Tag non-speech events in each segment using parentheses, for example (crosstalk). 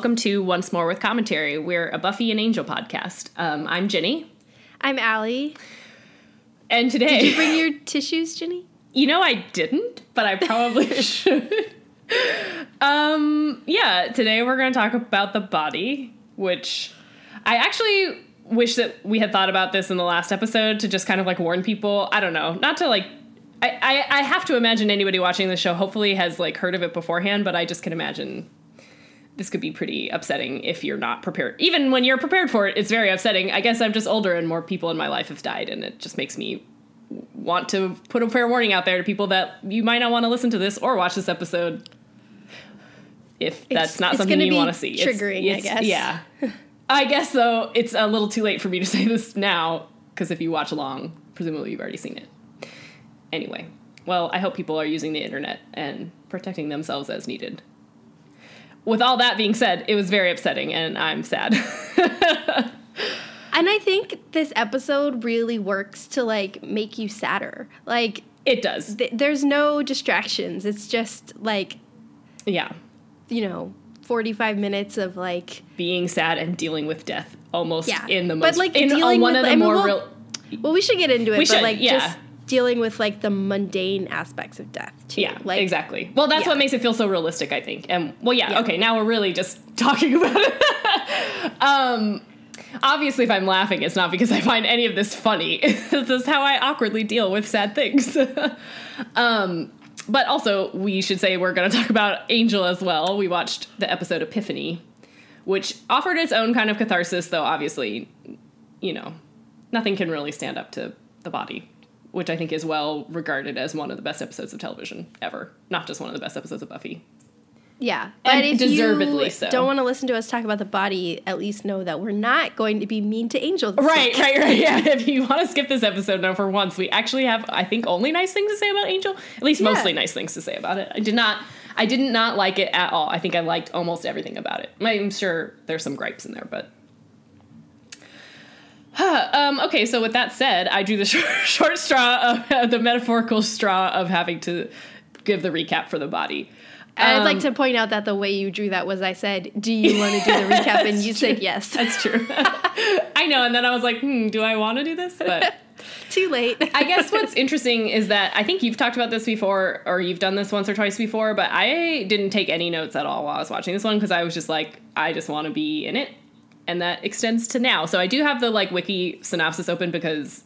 Welcome to Once More with Commentary. We're a Buffy and Angel podcast. Um, I'm Ginny, I'm Allie. and today, Did you bring your tissues, Jenny? you know, I didn't, but I probably (laughs) should. um, yeah, today we're going to talk about the body, which I actually wish that we had thought about this in the last episode to just kind of like warn people. I don't know, not to like. I, I, I have to imagine anybody watching the show hopefully has like heard of it beforehand, but I just can imagine this could be pretty upsetting if you're not prepared. Even when you're prepared for it, it's very upsetting. I guess I'm just older and more people in my life have died, and it just makes me want to put a fair warning out there to people that you might not want to listen to this or watch this episode if that's It's- not it's something you want to see. It's- triggering, I guess. Yeah. (laughs) I guess though it's a little too late for me to (laughs) say this now because if you watch along, presumably you've already seen it. Anyway, well, I hope people are using the internet and protecting themselves as needed. With all that being said, it was very upsetting and I'm sad. (laughs) And I think this episode really works to like make you sadder. Like it does. th- there's no distractions. It's just like, Yeah. you know, 45 minutes of like Being sad and dealing with death almost Yeah. in the most But, like, in dealing one with- of the I mean, more we'll- real well, we should get into it, We but should, like yeah. just dealing with like the mundane aspects of death too. Yeah, like exactly. Well, that's yeah. what makes it feel so realistic, I think. And well, yeah, Yeah. okay, now we're really just (laughs) talking about it. (laughs) um, obviously, if I'm laughing, it's not because I find any of this funny. (laughs) this is how I awkwardly deal with sad things. um, but also, we should say we're going to talk about Angel as well. We watched the episode Epiphany, which offered its own kind of catharsis, though obviously, you know, nothing can really stand up to the body, which I think is well regarded as one of the best episodes of television ever. Not just one of the best episodes of Buffy. Yeah, And but if deservedly you so. don't want to listen to us talk about the body, at least know that we're not going to be mean to Angel. This Right, week. right, right. (laughs) Yeah. If you want to skip this episode now for once, we actually have, I think, only nice things to say about Angel. At least Yeah. mostly nice things to say about it. I did not, I did not like it at all. I think I liked almost everything about it. I'm sure there's some gripes in there, but. Um, okay, so with that said, I drew the (laughs) short, short straw of the metaphorical straw of having to give the recap for the body. I'd like Um, to point out that the way you drew that was I said, "Do you want to do the recap?" (laughs) and you said yes. That's true. (laughs) I know, and then I was like, hmm, do I want to do this? But. Too late. I guess what's interesting is that I think you've talked about this before, or you've done this once or twice before, but I didn't take any notes at all while I was watching this one because I was just like, I just want to be in it, and that extends to now. So I do have the like wiki synopsis open because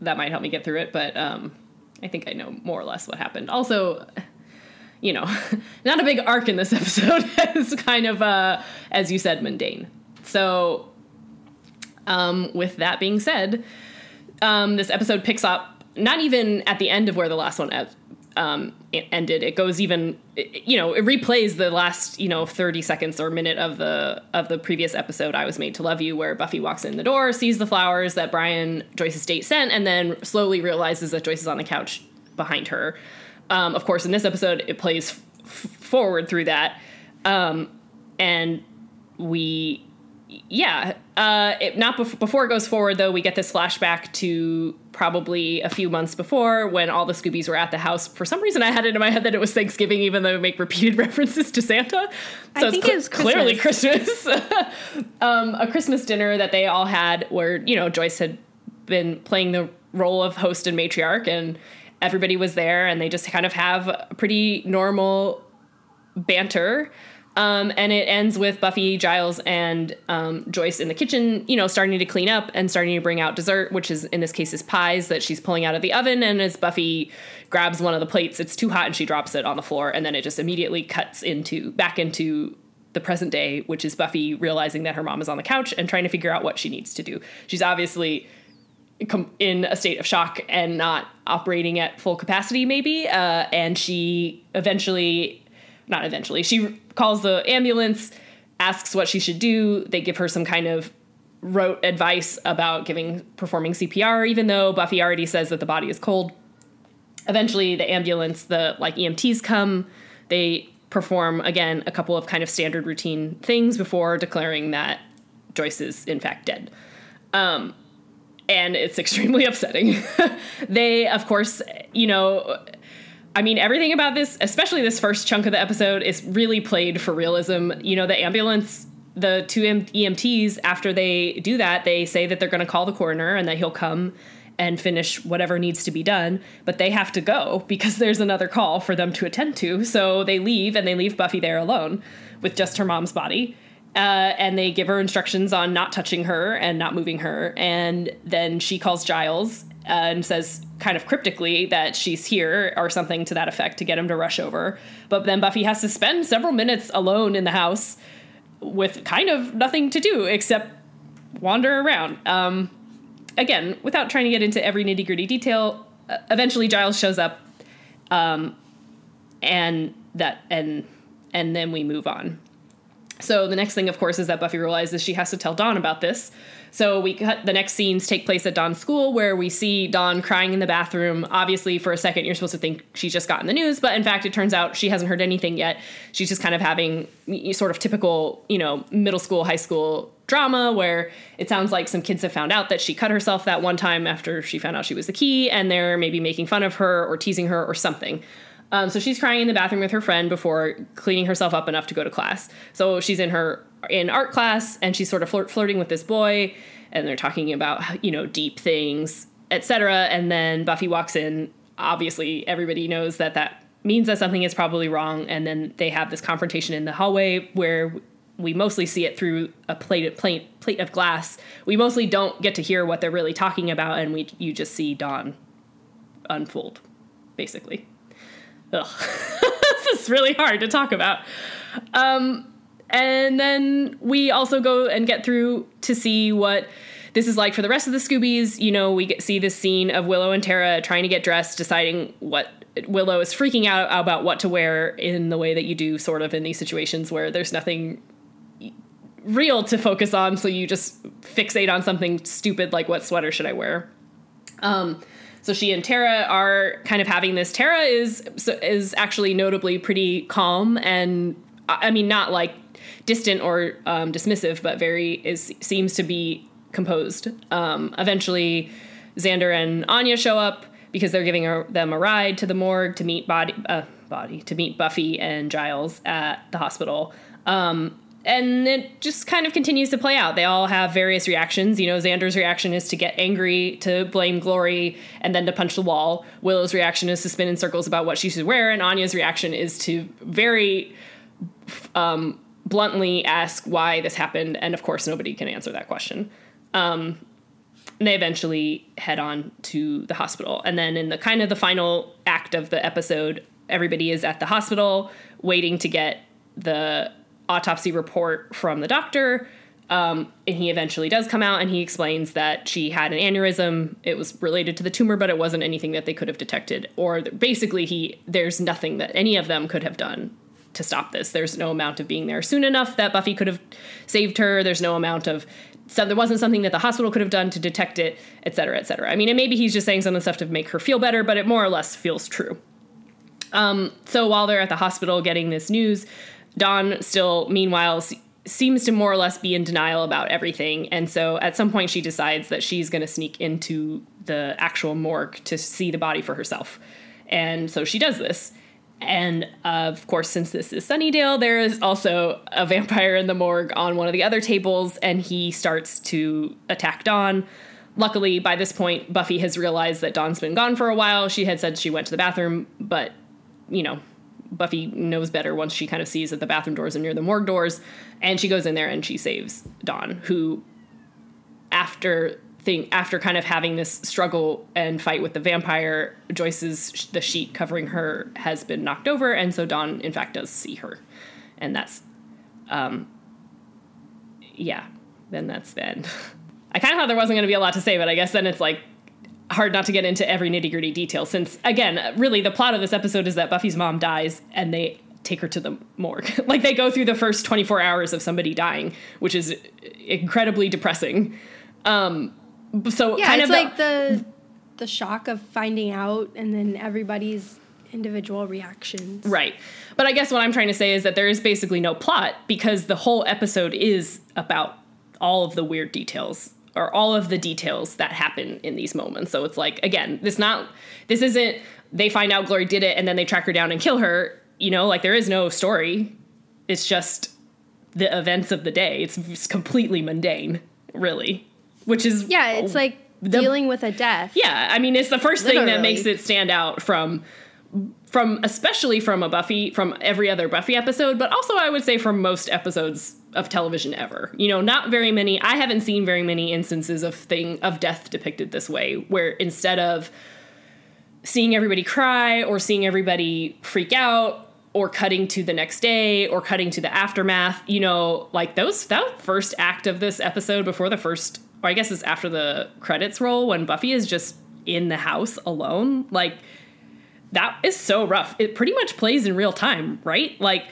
that might help me get through it, but um, I think I know more or less what happened. Also, you know, (laughs) not a big arc in this (laughs) episode. it's kind of, uh, as you said, mundane. So, um, with that being said um, this episode picks up not even at the end of where the last one um, ended. It goes even, you know, it replays the last, you know, thirty seconds or minute of the of the previous episode. I was made to love you, where Buffy walks in the door, sees the flowers that Brian Joyce's date sent, and then slowly realizes that Joyce is on the couch behind her. Um, of course, in this episode, it plays f- forward through that, um, and we yeah uh it, not bef- before it goes forward though we get this flashback to probably a few months before when all the scoobies were at the house. For some reason i had it in my head that it was thanksgiving even though we make repeated (laughs) references to santa. I so think it's it was clearly christmas. (laughs) Um, a christmas dinner that they all had where you know joyce had been playing the role of host and matriarch and everybody was there and they just kind of have a pretty normal banter. Um, and it ends with Buffy, Giles, and um, Joyce in the kitchen, you know, starting to clean up and starting to bring out dessert, which is in this case is pies that she's pulling out of the oven. And as Buffy grabs one of the plates, it's too hot and she drops it on the floor, and then it just immediately cuts into back into the present day, which is Buffy realizing that her mom is on the couch and trying to figure out what she needs to do. She's obviously in a state of shock and not operating at full capacity, maybe. Uh, and she eventually, not eventually, she calls the ambulance, asks what she should do. They give her some kind of rote advice about giving performing CPR, even though Buffy already says that the body is cold. Eventually, the ambulance, the like EMTs come. They perform again a couple of kind of standard routine things before declaring that Joyce is in fact dead Um, and it's (laughs) extremely upsetting. they, of course, you know, I mean, everything about this, especially this first chunk of the episode, is really played for realism. You know, the ambulance, the two EMTs, after they do that, they say that they're going to call the coroner and that he'll come and finish whatever needs to be done. But they have to go because (laughs) there's another call for them to attend to. So they leave and they leave Buffy there alone with just her mom's body. Uh, and they give her instructions on not touching her and not moving her. And then she calls Giles uh, and says, kind of cryptically, that she's here or something to that effect to get him to rush over. But then Buffy has to spend several minutes alone in the house with kind of nothing to do except wander around. Um, again, without trying to get into every nitty gritty detail, uh, eventually Giles shows up, um, and that and and then we move on. So the next thing, of course, is that Buffy realizes she has to tell Dawn about this. So we cut the next scenes take place at Dawn's school where we see Dawn crying in the bathroom. Obviously, for a second, you're supposed to think she's just gotten the news, but in fact, it turns out she hasn't heard anything yet. She's just kind of having sort of typical, you know, middle school, high school drama where it sounds like some kids have found out that she cut herself that one time after she found out she was the key, and they're maybe making fun of her or teasing her or something. Um, so she's crying in the bathroom with her friend before cleaning herself up enough to go to class. So she's in her in art class and she's sort of flirt, flirting with this boy, and they're talking about you know deep things, etc. And then Buffy walks in. Obviously, everybody knows that that means that something is probably wrong, and then they have this confrontation in the hallway where we mostly see it through a plate plate plate of glass. We mostly don't get to hear what they're really talking about, and we you just see Dawn unfold, basically. Ugh. (laughs) this is really hard to talk about. Um, and then we also go and get through to see what this is like for the rest of the Scoobies. You know, we get, see this scene of Willow and Tara trying to get dressed, deciding what Willow is freaking out about what to wear in the way that you do sort of in these situations where there's nothing real to focus on, so you just fixate on something stupid like what sweater should I wear. Um, so she and Tara are kind of having this. Tara is is actually notably pretty calm and I mean not like distant or um, dismissive, but very is seems to be composed. Um, eventually, Xander and Anya show up because they're giving them a ride to the morgue to meet body uh, body to meet Buffy and Giles at the hospital. Um, and it just kind of continues to play out. They all have various reactions. You know, Xander's reaction is to get angry, to blame Glory, and then to punch the wall. Willow's reaction is to spin in circles about what she should wear, and Anya's reaction is to very um, bluntly ask why this happened. And of course, nobody can answer that question. Um, they eventually head on to the hospital. And then in the kind of the final act of the episode, everybody is at the hospital waiting to get the autopsy report from the doctor. Um, and he eventually does come out and he explains that she had an aneurysm. It was related to the tumor, but it wasn't anything that they could have detected. Or basically, he there's nothing that any of them could have done to stop this. There's no amount of being there soon enough that Buffy could have saved her. There's no amount of so there wasn't something that the hospital could have done to detect it, et cetera, et cetera. I mean, and maybe he's just saying some of the stuff to make her feel better, but it more or less feels true. Um, so while they're at the hospital getting this news, Dawn still, meanwhile, seems to more or less be in denial about everything. And so at some point, she decides that she's going to sneak into the actual morgue to see the body for herself. And so she does this. And of course, since this is Sunnydale, there is also a vampire in the morgue on one of the other tables, and he starts to attack Dawn. Luckily, by this point, Buffy has realized that Dawn's been gone for a while. She had said she went to the bathroom, but, you know, Buffy knows better once she kind of sees that the bathroom doors are near the morgue doors, and she goes in there and she saves Dawn, who, after thing after kind of having this struggle and fight with the vampire, Joyce's the sheet covering her has been knocked over, and so Dawn in fact does see her, and that's, um, yeah, then that's then. (laughs) I kind of thought there wasn't going to be a lot to say, but I guess then it's like hard not to get into every nitty gritty detail since again really the plot of this episode is that buffy's mom dies and they take her to the morgue. (laughs) Like they go through the first 24 hours of somebody dying which is incredibly depressing. Um so yeah, kind it's of like the the shock of finding out and then everybody's individual reactions. Right. But i guess what i'm trying to say is that there is basically no plot because the whole episode is about all of the weird details or all of the details that happen in these moments. So it's like again, this not this isn't they find out Glory did it and then they track her down and kill her. You know, like there is no story. It's just the events of the day. It's, it's completely mundane, really. Which is Yeah, it's like the- dealing with a death. yeah, I mean, it's the first thing that makes it stand out from from especially from a Buffy from every other Buffy episode, but also I would say from most episodes of television ever. You know, not very many. I haven't seen very many instances of thing of death depicted this way, where instead of seeing everybody cry or seeing everybody freak out or cutting to the next day or cutting to the aftermath you know like those that first act of this episode before the first or i guess it's after the credits roll when buffy is just in the house alone like that is so rough it pretty much plays in real time right like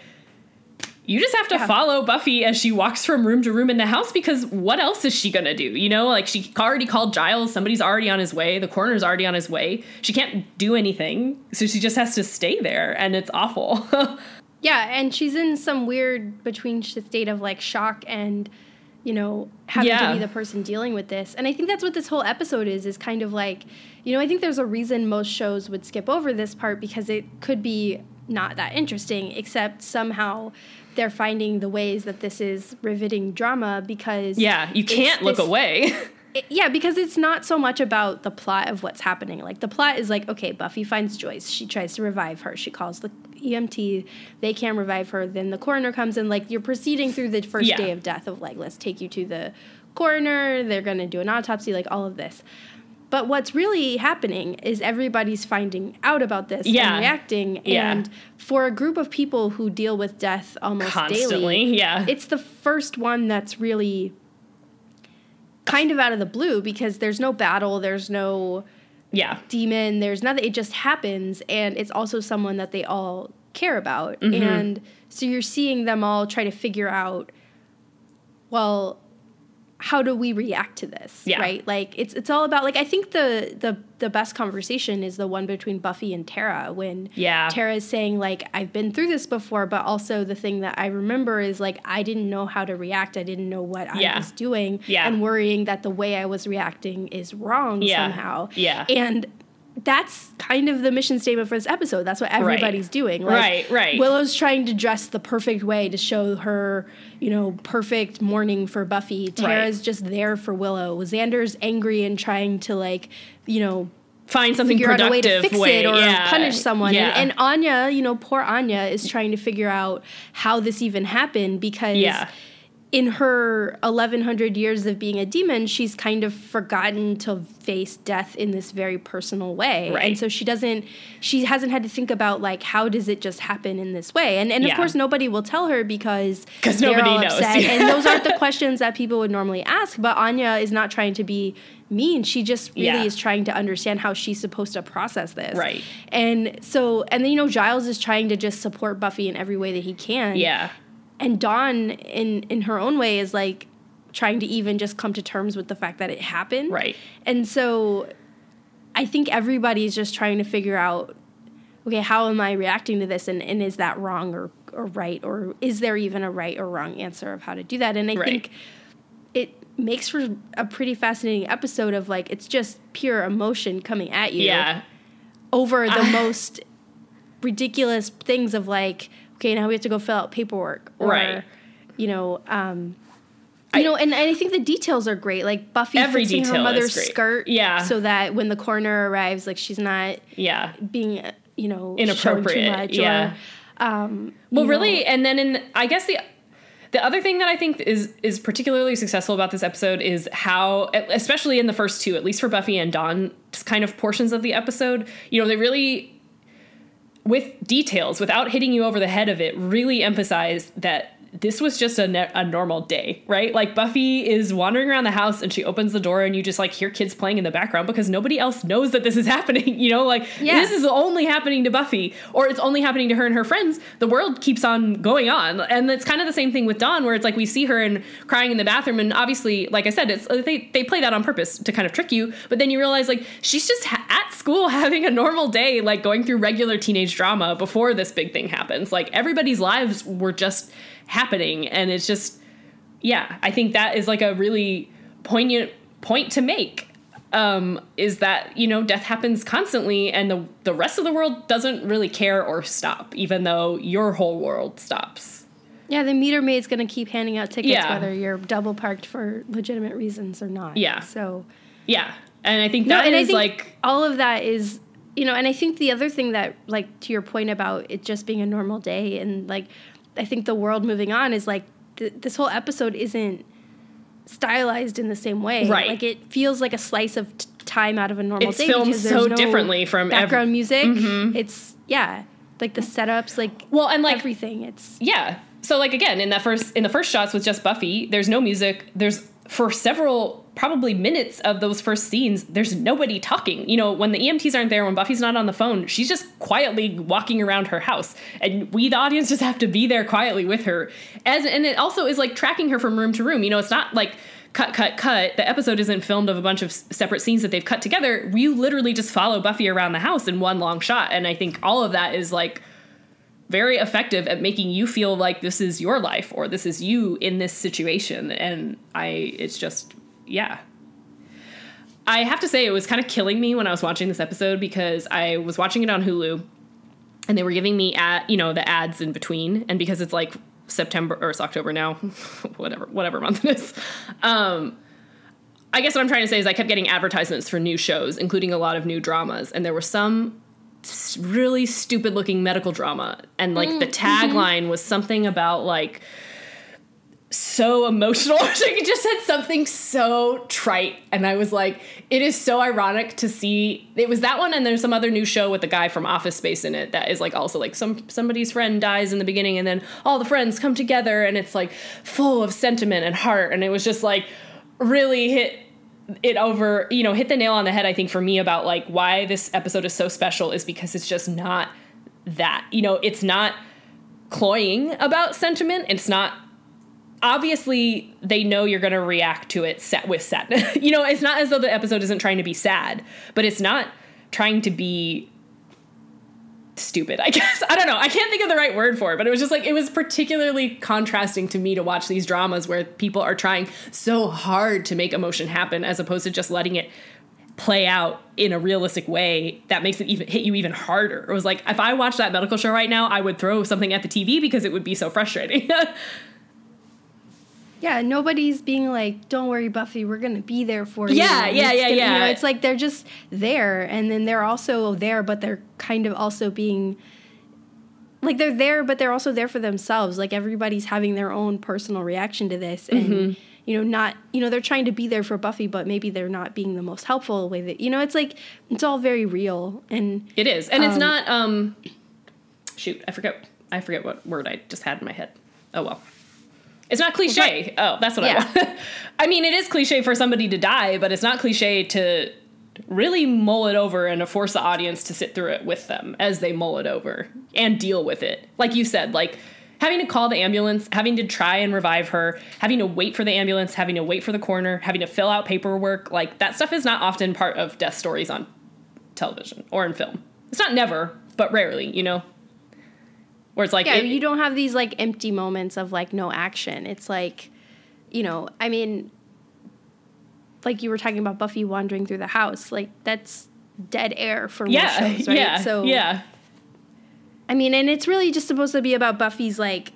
you just have to Yeah. follow Buffy as she walks from room to room in the house because what else is she gonna do? You know, like she already called Giles, somebody's already on his way, the coroner's already on his way. She can't do anything, so she just has to stay there, and it's awful. (laughs) Yeah, and she's in some weird between state of like shock and you know having Yeah. to be the person dealing with this. And I think that's what this whole episode is is kind of like, you know, I think there's a reason most shows would skip over this part because it could be not that interesting except somehow they're finding the ways that this is riveting drama because yeah, you can't look this- away. (laughs) it- yeah, because it's not so much about the plot of what's happening. Like the plot is like, okay, Buffy finds Joyce. She tries to revive her. She calls the EMT. They can't revive her. Then the coroner comes in. Like you're proceeding through the first Yeah. day of death of like, let's take you to the coroner. They're gonna do an autopsy. Like all of this. But what's really happening is everybody's finding out about this Yeah. and reacting. Yeah. And for a group of people who deal with death almost Constantly, daily, yeah. it's the first one that's really kind of out of the blue because there's no battle, there's no yeah. demon, there's nothing. It just happens, and it's also someone that they all care about, Mm-hmm. and so you're seeing them all try to figure out, well, how do we react to this? Yeah. Right? Like it's it's all about like I think the the the best conversation is the one between Buffy and Tara when Yeah. Tara is saying like I've been through this before, but also the thing that I remember is like I didn't know how to react. I didn't know what I was doing, Yeah. and worrying that the way I was reacting is wrong Yeah. somehow. Yeah. and that's kind of the mission statement for this episode. That's what everybody's doing. Like, Right, right. Willow's trying to dress the perfect way to show her, you know, perfect mourning for Buffy. Tara's just there for Willow. Xander's angry and trying to like, you know, Find something figure out a way to fix it or yeah. punish someone. Yeah. And, and Anya, you know, poor Anya is trying to figure out how this even happened because Yeah. In her 1100 years of being a demon, she's kind of forgotten to face death in this very personal way. Right. And so she doesn't, she hasn't had to think about like, how does it just happen in this way? And, and of course, nobody will tell her because they're nobody all knows. upset. (laughs) And those aren't the questions that people would normally ask. But Anya is not trying to be mean. She just really Yeah. is trying to understand how she's supposed to process this. Right. And so, and then, you know, Giles is trying to just support Buffy in every way that he can. Yeah. And Dawn, in, in her own way, is like trying to even just come to terms with the fact that it happened. Right. And so I think everybody's just trying to figure out okay, how am I reacting to this? And, and is that wrong or, or right? Or is there even a right or wrong answer of how to do that? And I Right. think it makes for a pretty fascinating episode of like, it's just pure emotion coming at you Yeah. over the (laughs) most ridiculous things of like, okay, now we have to go fill out paperwork. Or, Right. you know, um, I- you know, and, and I think the details are great. Like Buffy Every fixing her mother's skirt, Yeah. so that when the coroner arrives, like she's not Yeah. being, you know, Inappropriate, too much. yeah. Or, um, Well, really, know, and then in I guess the the other thing that I think is is particularly successful about this episode is how, especially in the first two, at least for Buffy and Dawn, just kind of portions of the episode, you know, they really with details without hitting you over the head of it really emphasize that this was just a, ne- a normal day right? Like buffy is wandering around the house and she opens the door and you just like hear kids playing in the background because nobody else knows that this is (laughs) happening you know? Like Yeah. this is only happening to buffy or it's only happening to her and her friends. The world keeps on going on. And it's kind of the same thing with dawn where it's like we see her and crying in the bathroom and obviously like i said it's uh, they, they play that on purpose to kind of trick you. But then you realize like she's just ha- at school (laughs) having a normal day like going through regular teenage drama before this big thing happens. Like everybody's lives were just happening and it's just yeah i think that is like a really poignant point to make um, is that you know death happens constantly, and the the rest of the world doesn't really care or stop, even though your whole world stops. Yeah, the meter maid's gonna keep handing out tickets Yeah. whether you're double parked for legitimate reasons or not. Yeah. So Yeah, and I think no, that and I think like all of that is you know, and I think the other thing that like to your point about it just being a normal day and like I think the world moving on is like th- this whole episode isn't stylized in the same way. Right. Like it feels like a slice of t- time out of a normal It's day filmed because so no differently from ev- background music. Mm-hmm. It's yeah, like the setups, like well, and like everything. It's Yeah. So like again, in that first in the first shots with just Buffy, there's no music. There's for several probably minutes of those first scenes, there's nobody talking. You know, when the EMTs aren't there, when Buffy's not on the phone, she's just quietly walking around her house. And we the audience just have to be there quietly with her. As and it also is like tracking her from room to room. You know, it's not like cut cut cut. The episode isn't filmed of a bunch of separate scenes that they've cut together. You literally just follow Buffy around the house in one long shot. And I think all of that is like very effective at making you feel like this is your life or this is you in this situation and i it's just yeah. I have to say it was kind of killing me when i was watching this episode because i was watching it on hulu and they were giving me at you know the ads in between and because it's like september or it's october now (laughs) whatever whatever month it is. Um I guess what I'm trying to say is I kept getting advertisements for new shows, including a lot of new dramas, and there were some really stupid looking medical drama, and like the tagline was something about like so emotional. (laughs) she just said something so trite, and I was like, it is so ironic to see. It was that one, and there's some other new show with the guy from Office Space in it that is like also like some somebody's friend dies in the beginning, and then all the friends come together, and it's like full of sentiment and heart, and it was just like really hit it over you know hit the nail on the head i think for me about like why this episode is so special is because it's just not that you know it's not cloying about sentiment it's not obviously they know you're going to react to it set with sadness (laughs) you know it's not as though the episode isn't trying to be sad but it's not trying to be stupid i (laughs) guess. I don't know. I can't think of the right word for it but it was just like it was particularly contrasting to me to watch these dramas where people are trying so hard to make emotion happen as opposed to just letting it play out in a realistic way that makes it even hit you even harder. It was like if i watched that medical show right now i would throw something at the tv because it would be so frustrating (laughs) yeah, nobody's being like, "Don't worry, Buffy, we're gonna be there for you." Yeah, yeah, yeah, gonna- You know, it's like they're just there, and then they're also there, but they're kind of also being like they're there, but they're also there for themselves. Like everybody's having their own personal reaction to this, and Mm-hmm. you know, not you know, they're trying to be there for Buffy, but maybe they're not being the most helpful way that you know. It's like it's all very real, and It is, and it's Um, not. Um, shoot, I forget. I forget what word I just had in my head. Oh well, it's not cliche. Oh, that's what Yeah. I want. (laughs) I mean, it is cliche for somebody to die, but it's not cliche to really mull it over and to force the audience to sit through it with them as they mull it over and deal with it. Like you said, like having to call the ambulance, having to try and revive her, having to wait for the ambulance, having to wait for the coroner, having to fill out paperwork, like that stuff is not often part of death stories on television or in film. It's not never, but rarely, you know? Where it's like, yeah, it- you don't have these like empty moments of like no action. It's like, you know, I mean, like you were talking about Buffy wandering through the house, like that's dead air for most shows, right? yeah, so yeah, I mean, and it's really just supposed to be about Buffy's like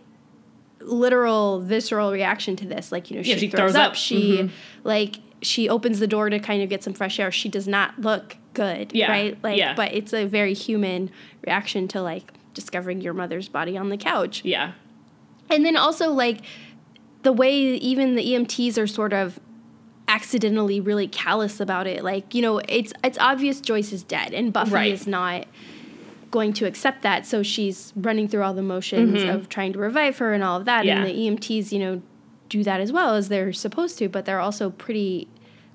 literal visceral reaction to this. Like, you know, she, Yeah, she throws, throws up, up. she Mhm. like she opens the door to kind of get some fresh air. She does not look good, Yeah, right? Like, yeah. but it's a very human reaction to like discovering your mother's body on the couch. yeah, And then also like the way even the EMTs are sort of accidentally really callous about it. Like, you know, it's it's obvious Joyce is dead and Buffy Right. is not going to accept that. So she's running through all the motions of trying to revive her and all of that. Mm-hmm. Yeah. And the EMTs, you know, do that as well as they're supposed to, but they're also pretty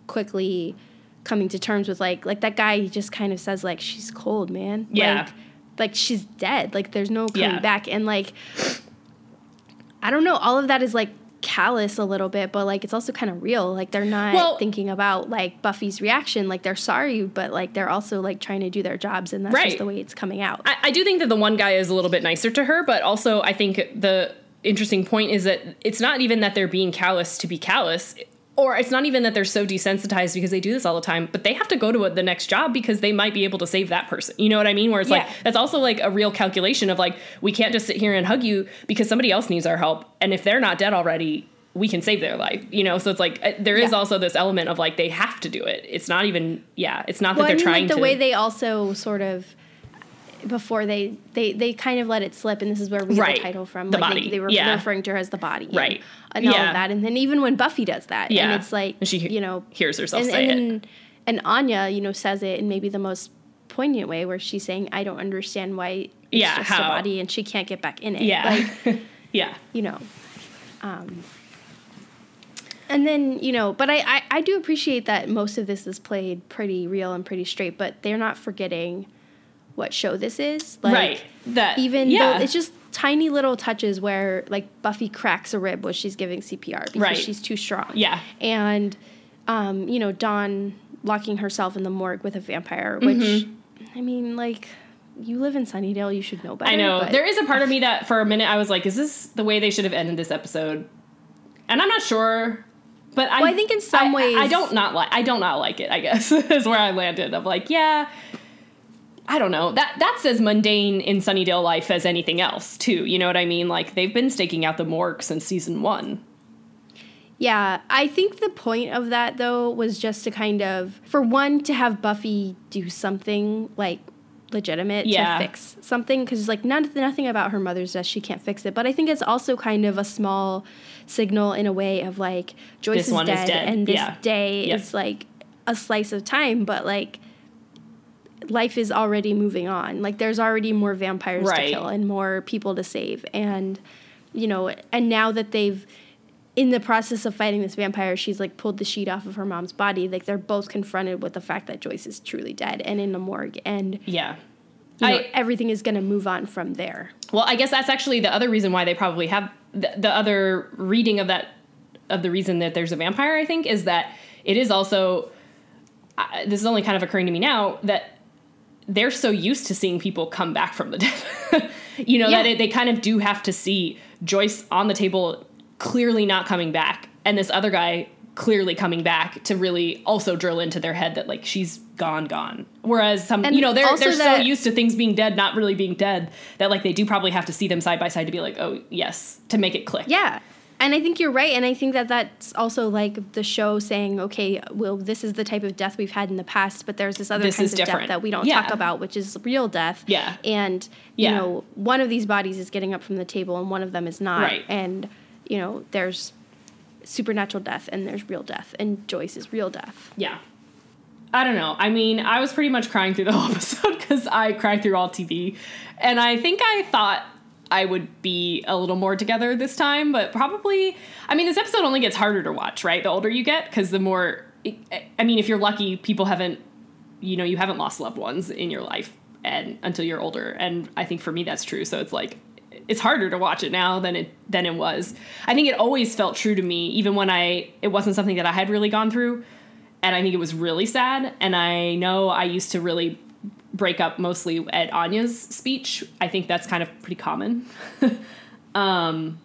quickly coming to terms with like like that guy he just kind of says like she's cold, man. Yeah. Like, like she's dead. Like there's no coming Yeah. back. And like I don't know, all of that is like callous a little bit, but like it's also kind of real. Like they're not Well- thinking about like Buffy's reaction. Like they're sorry, but like they're also like trying to do their jobs and that's Right. just the way it's coming out. I, I do think that the one guy is a little bit nicer to her, but also I think the interesting point is that it's not even that they're being callous to be callous. Or it's not even that they're so desensitized because they do this all the time, but they have to go to a, the next job because they might be able to save that person. You know what I mean? Where it's like that's also like a real calculation of like we can't just sit here and hug you because somebody else needs our help, and if they're not dead already, we can save their life. You know, so it's like uh, there is Yeah. also this element of like they have to do it. It's not even yeah, it's not that well, I they're mean, trying like the to. way they also sort of before they they they kind of let it slip, and this is where we get the title from. The like body. They, they were Yeah. referring to her as the body, and- Right. And, all Yeah. of that, and then even when Buffy does that, Yeah. and it's like And she you know hears herself and, say and it. and Anya, you know, says it in maybe the most poignant way, where she's saying, "I don't understand why it's Yeah, just a how- body, and she can't get back in it." yeah, like (laughs) yeah, you know. Um, and then, you know, but I, I, I do appreciate that most of this is played pretty real and pretty straight, but they're not forgetting what show this is. Like, right. That Even yeah, though it's just tiny little touches where, like, Buffy cracks a rib when she's giving CPR because Right. she's too strong. Yeah. And, um, you know, Dawn locking herself in the morgue with a vampire, which, I mean, like, you live in Sunnydale, you should know better. Mm-hmm. I know. There is a part of me that for a minute I was like, is this the way they should have ended this episode? And I'm not sure. But I, Well, I think in some I- I don't not like I don't not like it, I guess, (laughs) is where I landed. Of like, yeah, I don't know. That that's as mundane in Sunnydale life as anything else, too. You know what I mean? Like they've been staking out the morgue since season one. Yeah, I think the point of that though was just to kind of, for one, to have Buffy do something like legitimate Yeah. to fix something because like none, nothing about her mother's death she can't fix it. But I think it's also kind of a small signal in a way of like Joyce is, dead, is dead. and this Yeah. day Yep. is like a slice of time, but like life is already moving on. Like there's already more vampires Right. to kill and more people to save. And you know, and now that they've in the process of fighting this vampire, she's like pulled the sheet off of her mom's body. Like they're both confronted with the fact that Joyce is truly dead and in the morgue, and Yeah. you know, I- everything is going to move on from there. Well, I guess that's actually the other reason why they probably have the, the other reading of that of the reason that there's a vampire. I think is that it is also uh, this is only kind of occurring to me now that they're so used to seeing people come back from the (laughs) dead. you know that it, they kind of do have to see Joyce on the table clearly not coming back, and this other guy clearly coming back to really also drill into their head that like she's gone gone whereas some And you know they're they're so used to things being dead not really being dead that like they do probably have to see them side by side to be like oh yes to make it click Yeah. And I think you're right. And I think that that's also like the show saying, okay, well, this is the type of death we've had in the past, but there's this other This kinds of different. death that we don't Yeah. talk about, which is real death. Yeah. And, you Yeah. know, one of these bodies is getting up from the table and one of them is not. Right. And, you know, there's supernatural death and there's real death. And Joyce is real death. Yeah. I don't know. I mean, I was pretty much crying through the whole (laughs) episode because I cried through all TV. And I think I thought I would be a little more together this time, but probably, I mean, this episode only gets harder to watch, right? The older you get, because the more, I mean, if you're lucky, people haven't, you know, you haven't lost loved ones in your life and until you're older. And I think for me, that's true. So it's like, it's harder to watch it now than it than it was. I think it always felt true to me, even when I it wasn't something that I had really gone through and I think it was really sad. And I know I used to really break up mostly at Anya's speech. I think that's kind of pretty common. (laughs) um,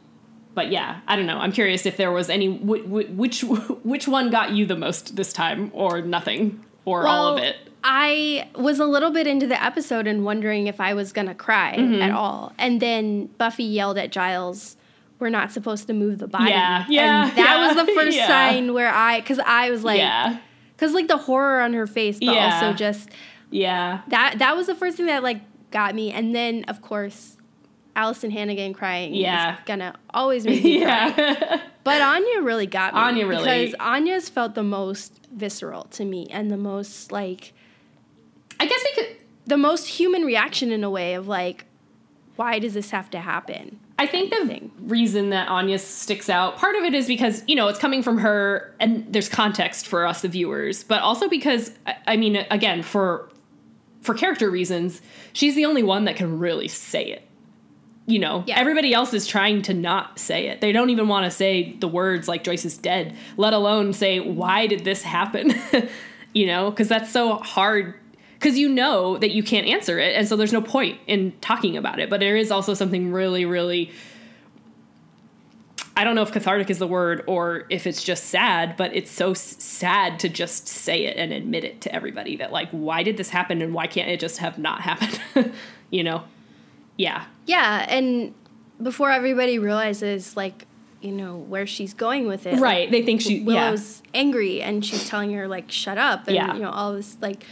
but yeah, I don't know. I'm curious if there was any wh- wh- which (laughs) which one got you the most this time, or nothing, or all of it. I was a little bit into the episode and wondering if I was gonna cry Mm-hmm. at all. And then Buffy yelled at Giles, "We're not supposed to move the body." Yeah, yeah, and that (laughs) yeah, was the first yeah. sign where I, because I was like, yeah, because like the horror on her face, but Yeah. also just yeah, that that was the first thing that like got me. And then of course, Alyson Hannigan crying Yeah. is gonna always make me (laughs) cry. yeah. But Anya really got me. Anya really- because Anya's felt the most visceral to me and the most like I guess we could. the most human reaction in a way of like, why does this have to happen? I think the thing. reason that Anya sticks out, part of it is because, you know, it's coming from her and there's context for us, the viewers, but also because, I mean, again, for for character reasons, she's the only one that can really say it. You know, Yeah. everybody else is trying to not say it. They don't even want to say the words like Joyce is dead, let alone say, why did this happen? (laughs) you know, because that's so hard. Because you know that you can't answer it. And so there's no point in talking about it. But there is also something really, really I don't know if cathartic is the word or if it's just sad, but it's so s- sad to just say it and admit it to everybody that like why did this happen and why can't it just have not (laughs) happened? you know. Yeah. Yeah, and before everybody realizes like you know where she's going with it. Right. like, They think she- yeah. Willow's angry and she's telling her like shut up and Yeah. you know all this like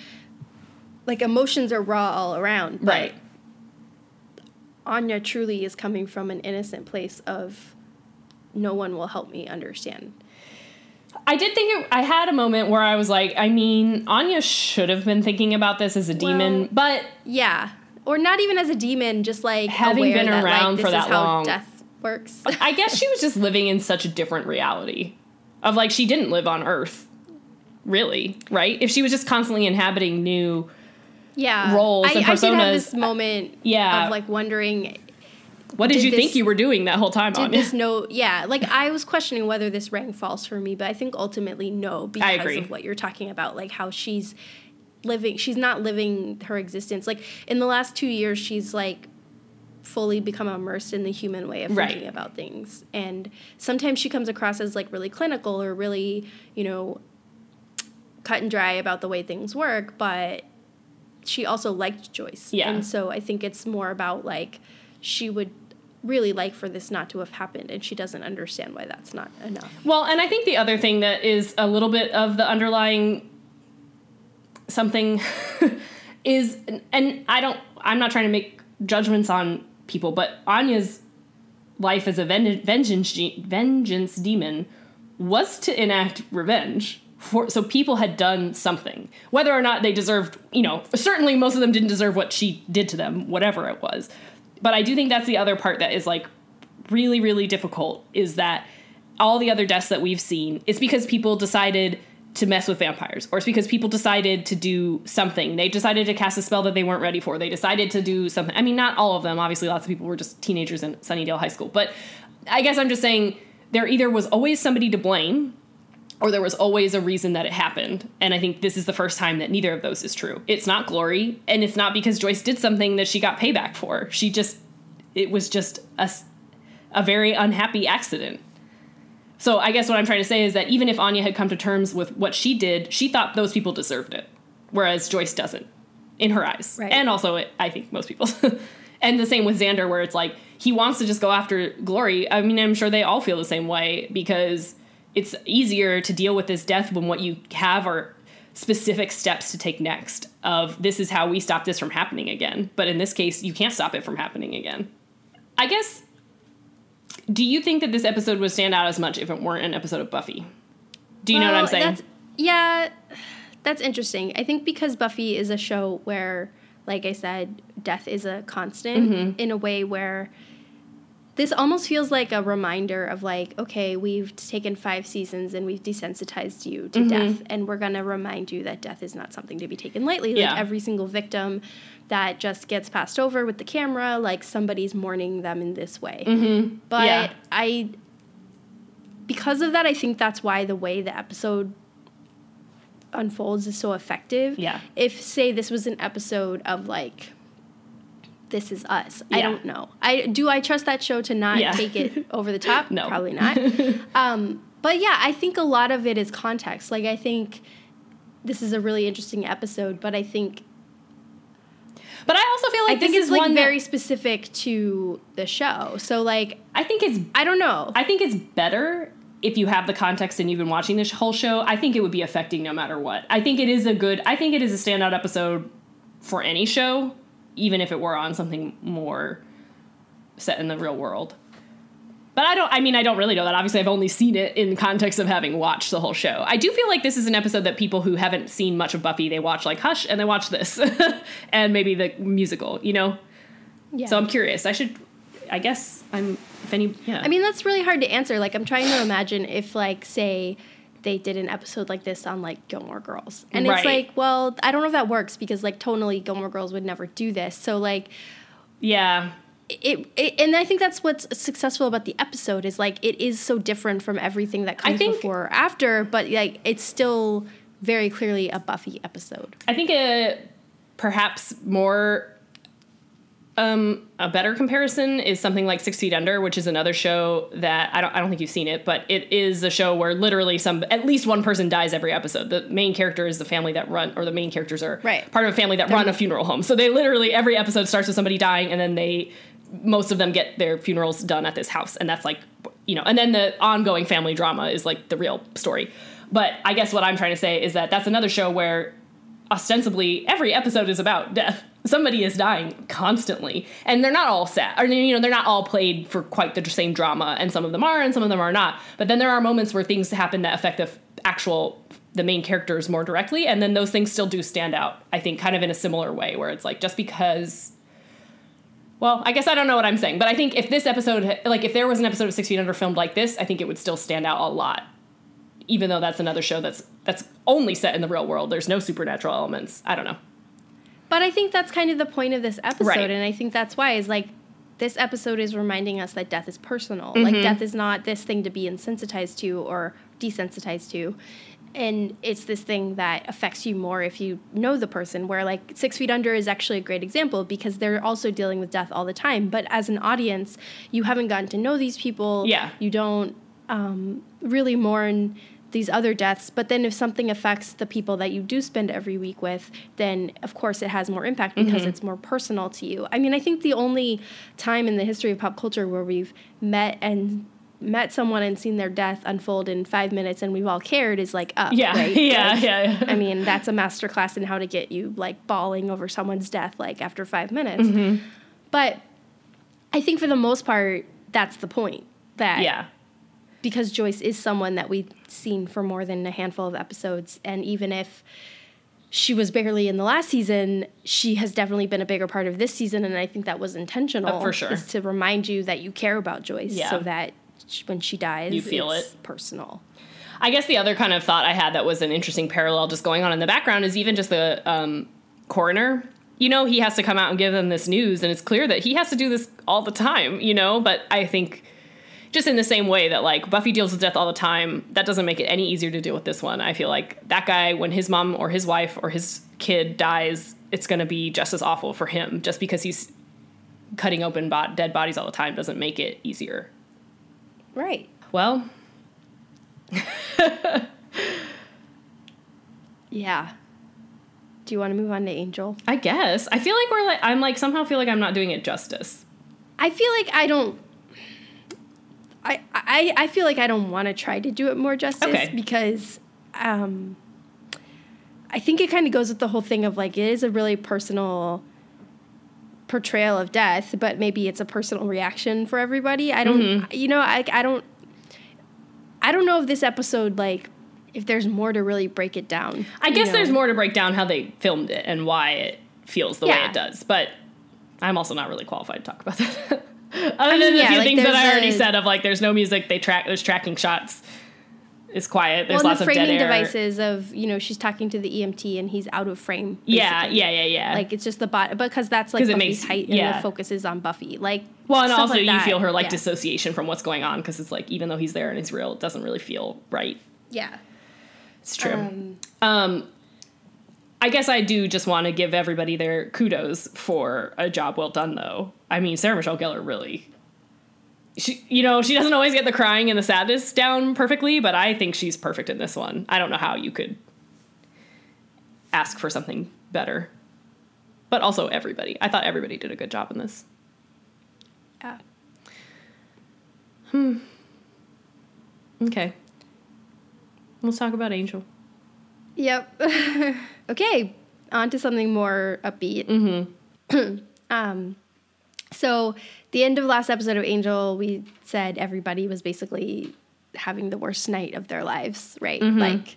like emotions are raw all around. but Right. Anya truly is coming from an innocent place of no one will help me understand. I did think it, I had a moment where I was like, I mean, Anya should have been thinking about this as a demon, Well- but Yeah. Or not even as a demon, just like Having aware been that, around like, for that long. death works. (laughs) I guess she was just living in such a different reality of like she didn't live on Earth, really, right? If she was just constantly inhabiting new, yeah. roles I, and I did have this moment Yeah. of like wondering what did, Did you think you were doing that whole time did on this no yeah like i was questioning whether this rang false for me but i think ultimately no because of what you're talking about like how she's living she's not living her existence. Like in the last two years she's like fully become immersed in the human way of Right. thinking about things. And sometimes she comes across as like really clinical or really you know cut and dry about the way things work but she also liked joyce. Yeah. and so i think it's more about like she would really like for this not to have happened and she doesn't understand why that's not enough Well, and I think the other thing that is a little bit of the underlying something (laughs) is, and I don't, I'm not trying to make judgments on people, but Anya's life as a ven- vengeance ge- vengeance demon was to enact revenge. For, so people had done something, whether or not they deserved, you know, certainly most of them didn't deserve what she did to them, whatever it was. But I do think that's the other part that is like really, really difficult is that all the other deaths that we've seen, it's because people decided to mess with vampires, or it's because people decided to do something. They decided to cast a spell that they weren't ready for. They decided to do something. I mean, not all of them. Obviously, lots of people were just teenagers in Sunnydale High School. But I guess I'm just saying there either was always somebody to blame or there was always a reason that it happened. And I think this is the first time that neither of those is true. It's not glory, and it's not because Joyce did something that she got payback for. She just, it was just a, a very unhappy accident. So I guess what I'm trying to say is that even if Anya had come to terms with what she did, she thought those people deserved it, whereas Joyce doesn't, in her eyes, Right. and also it, I think most people. (laughs) and the same with Xander, where it's like he wants to just go after Glory. I mean, I'm sure they all feel the same way because it's easier to deal with this death when what you have are specific steps to take next. Of this is how we stop this from happening again. But in this case, you can't stop it from happening again. I guess do you think that this episode would stand out as much if it weren't an episode of Buffy? Do you know what I'm saying? That's, yeah, that's interesting. I think because Buffy is a show where, like I said, death is a constant Mm-hmm. in a way where this almost feels like a reminder of like, okay, we've taken five seasons and we've desensitized you to Mm-hmm. death, and we're gonna remind you that death is not something to be taken lightly. Like every single victim that just gets passed over with the camera, like somebody's mourning them in this way. Mm-hmm. But Yeah. I because of that, I think that's why the way the episode unfolds is so effective. Yeah. If say this was an episode of like this is us. I don't know. I do I trust that show to not Yeah. take it (laughs) over the top? No. Probably not. (laughs) um, but yeah, I think a lot of it is context. Like I think this is a really interesting episode, but I think but I also feel like I think this it's is like very specific to the show. So like I think it's I don't know. I think it's better if you have the context and you've been watching this whole show. I think it would be affecting no matter what. I think it is a good. I think it is a standout episode for any show, even if it were on something more set in the real world. But I don't. I mean, I don't really know that. Obviously, I've only seen it in context of having watched the whole show. I do feel like this is an episode that people who haven't seen much of Buffy they watch like Hush and they watch this, (laughs) and maybe the musical. You know. yeah. So I'm curious. I should. I guess I'm. If any. Yeah. I mean, that's really hard to answer. Like, I'm trying to imagine if, like, say, they did an episode like this on like Gilmore Girls, and Right. it's like, well, I don't know if that works because like tonally Gilmore Girls would never do this. So like, yeah. it, it and I think that's what's successful about the episode is like it is so different from everything that comes think- before or after, but like it's still very clearly a Buffy episode. I think a perhaps more um, a better comparison is something like Six Feet Under, which is another show that I don't I don't think you've seen it, but it is a show where literally some at least one person dies every episode. The main character is the family that run, or the main characters are Right. part of a family that run a funeral home. So they literally every episode starts with somebody dying, and then they most of them get their funerals done at this house, and that's like you know, and then the ongoing family drama is like the real story. But I guess what I'm trying to say is that that's another show where ostensibly every episode is about death. Somebody is dying constantly, and they're not all sad. Or you know, they're not all played for quite the same drama, and some of them are, and some of them are not. But then there are moments where things happen that affect the f- actual the main characters more directly, and then those things still do stand out. I think, kind of in a similar way, where it's like just because. Well, I guess I don't know what I'm saying, but I think if this episode, like if there was an episode of Six Feet Under filmed like this, I think it would still stand out a lot even though that's another show that's that's only set in the real world. There's no supernatural elements. I don't know. But I think that's kind of the point of this episode, Right. and I think that's why is like this episode is reminding us that death is personal. Mm-hmm. Like death is not this thing to be insensitized to or desensitized to. And it's this thing that affects you more if you know the person. Where like Six Feet Under is actually a great example because they're also dealing with death all the time. But as an audience, you haven't gotten to know these people. Yeah. You don't um, really mourn these other deaths. But then if something affects the people that you do spend every week with, then of course it has more impact because it's more personal to you. I mean, I think the only time in the history of pop culture where we've met and met someone and seen their death unfold in five minutes and we've all cared is like up. Yeah, right? (laughs) yeah, Like, yeah, yeah. I mean, that's a masterclass in how to get you like bawling over someone's death like after five minutes. Mm-hmm. But I think for the most part, that's the point. That yeah, because Joyce is someone that we've seen for more than a handful of episodes, and even if she was barely in the last season, she has definitely been a bigger part of this season, and I think that was intentional. Uh, for sure. is to remind you that you care about Joyce, Yeah. so that when she dies, You feel it's it. personal. I guess the other kind of thought I had that was an interesting parallel just going on in the background is even just the um, coroner. You know, he has to come out and give them this news, and it's clear that he has to do this all the time, you know? But I think just in the same way that like Buffy deals with death all the time, that doesn't make it any easier to deal with this one. I feel like that guy, when his mom or his wife or his kid dies, it's going to be just as awful for him. Just because he's cutting open bo- dead bodies all the time doesn't make it easier. Right. Well, Yeah. Do you want to move on to Angel? I guess. I feel like we're like I'm like somehow feel like I'm not doing it justice. I feel like I don't. I I, I feel like I don't want to try to do it more justice Okay. because um, I think it kind of goes with the whole thing of like it is a really personal portrayal of death, but maybe it's a personal reaction for everybody. I don't, Mm-hmm. you know, I I don't. I don't know if this episode like if there's more to really break it down. I guess know? there's more to break down how they filmed it and why it feels the way it does, but I'm also not really qualified to talk about that. (laughs) Other mean, than the yeah, few like, things that I already a- said of like there's no music, they track there's tracking shots. It's quiet. There's well, lots the of dead framing air. devices of you know she's talking to the EMT and he's out of frame. Yeah, basically. yeah, yeah, yeah. Like it's just the bot because that's like 'Cause it Buffy's makes- height and yeah. the focus is on Buffy. Like well, and also like you feel her like yeah. dissociation from what's going on because it's like even though he's there and it's real, it doesn't really feel right. Yeah. It's true. Um, Um, I guess I do just want to give everybody their kudos for a job well done, though. I mean, Sarah Michelle Gellar really. She, you know, she doesn't always get the crying and the sadness down perfectly, but I think she's perfect in this one. I don't know how you could ask for something better. But also everybody. I thought everybody did a good job in this. yeah. Hmm. Okay. Let's talk about Angel. Yep. (laughs) okay. On to something more upbeat. Mm-hmm. (clears throat) um, so the end of last episode of Angel, we said everybody was basically having the worst night of their lives, right? Mm-hmm. Like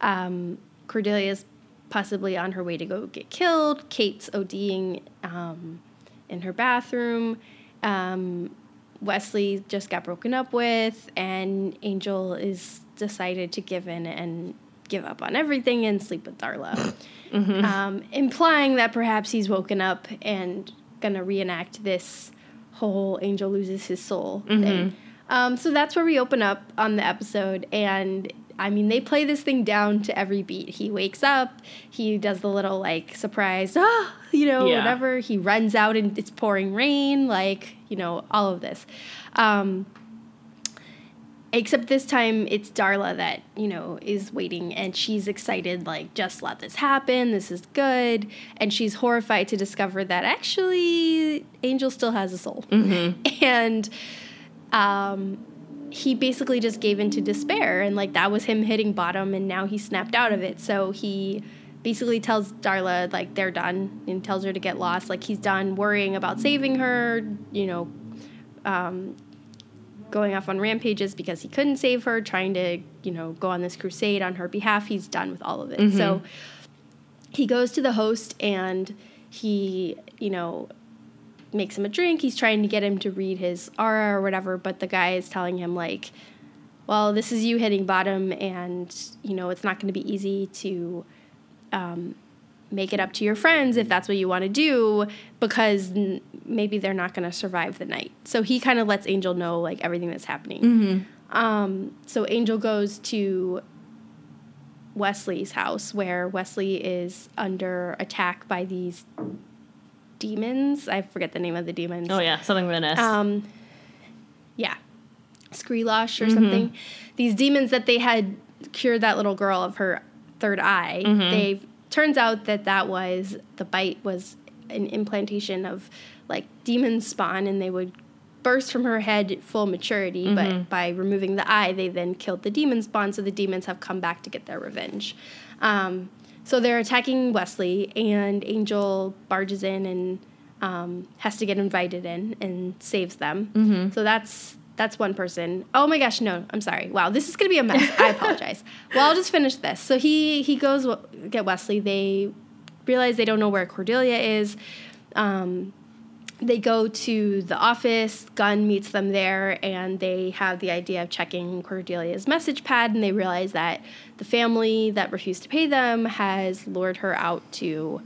um, Cordelia's possibly on her way to go get killed. Kate's ODing um, in her bathroom. Um, Wesley just got broken up with, and Angel is decided to give in and give up on everything and sleep with Darla, (laughs) um, implying that perhaps he's woken up and gonna reenact this whole Angel loses his soul thing. Um, so that's where we open up on the episode, and I mean, they play this thing down to every beat. He wakes up, he does the little like surprise, ah, you know, Yeah. whatever. He runs out and it's pouring rain, like, you know, all of this. Um, except this time it's Darla that, you know, is waiting and she's excited, like, just let this happen. This is good. And she's horrified to discover that actually Angel still has a soul. (laughs) And um, he basically just gave into despair and like that was him hitting bottom and now he snapped out of it so he basically tells darla like they're done and tells her to get lost like he's done worrying about saving her you know um, going off on rampages because he couldn't save her trying to you know go on this crusade on her behalf. He's done with all of it. So he goes to the host and he you know makes him a drink. He's trying to get him to read his aura or whatever, but the guy is telling him like, "Well, this is you hitting bottom, and you know it's not going to be easy to um, make it up to your friends if that's what you want to do, because n- maybe they're not going to survive the night." So he kind of lets Angel know like everything that's happening. Um, so Angel goes to Wesley's house where Wesley is under attack by these demons. I forget the name of the demons. Oh yeah, something with an S. Um, yeah, Screelosh or something. These demons that they had cured that little girl of her third eye. They turns out that that was the bite was an implantation of like demon spawn, and they would burst from her head at full maturity. But by removing the eye, they then killed the demon spawn. So the demons have come back to get their revenge. Um, so they're attacking Wesley, and Angel barges in and um, has to get invited in and saves them. So that's that's one person. Oh my gosh, no, I'm sorry. Wow, this is gonna be a mess. I (laughs) apologize. Well, I'll just finish this. So he he goes w- get Wesley. They realize they don't know where Cordelia is. Um, they go to the office. Gunn meets them there, and they have the idea of checking Cordelia's message pad, and they realize that the family that refused to pay them has lured her out to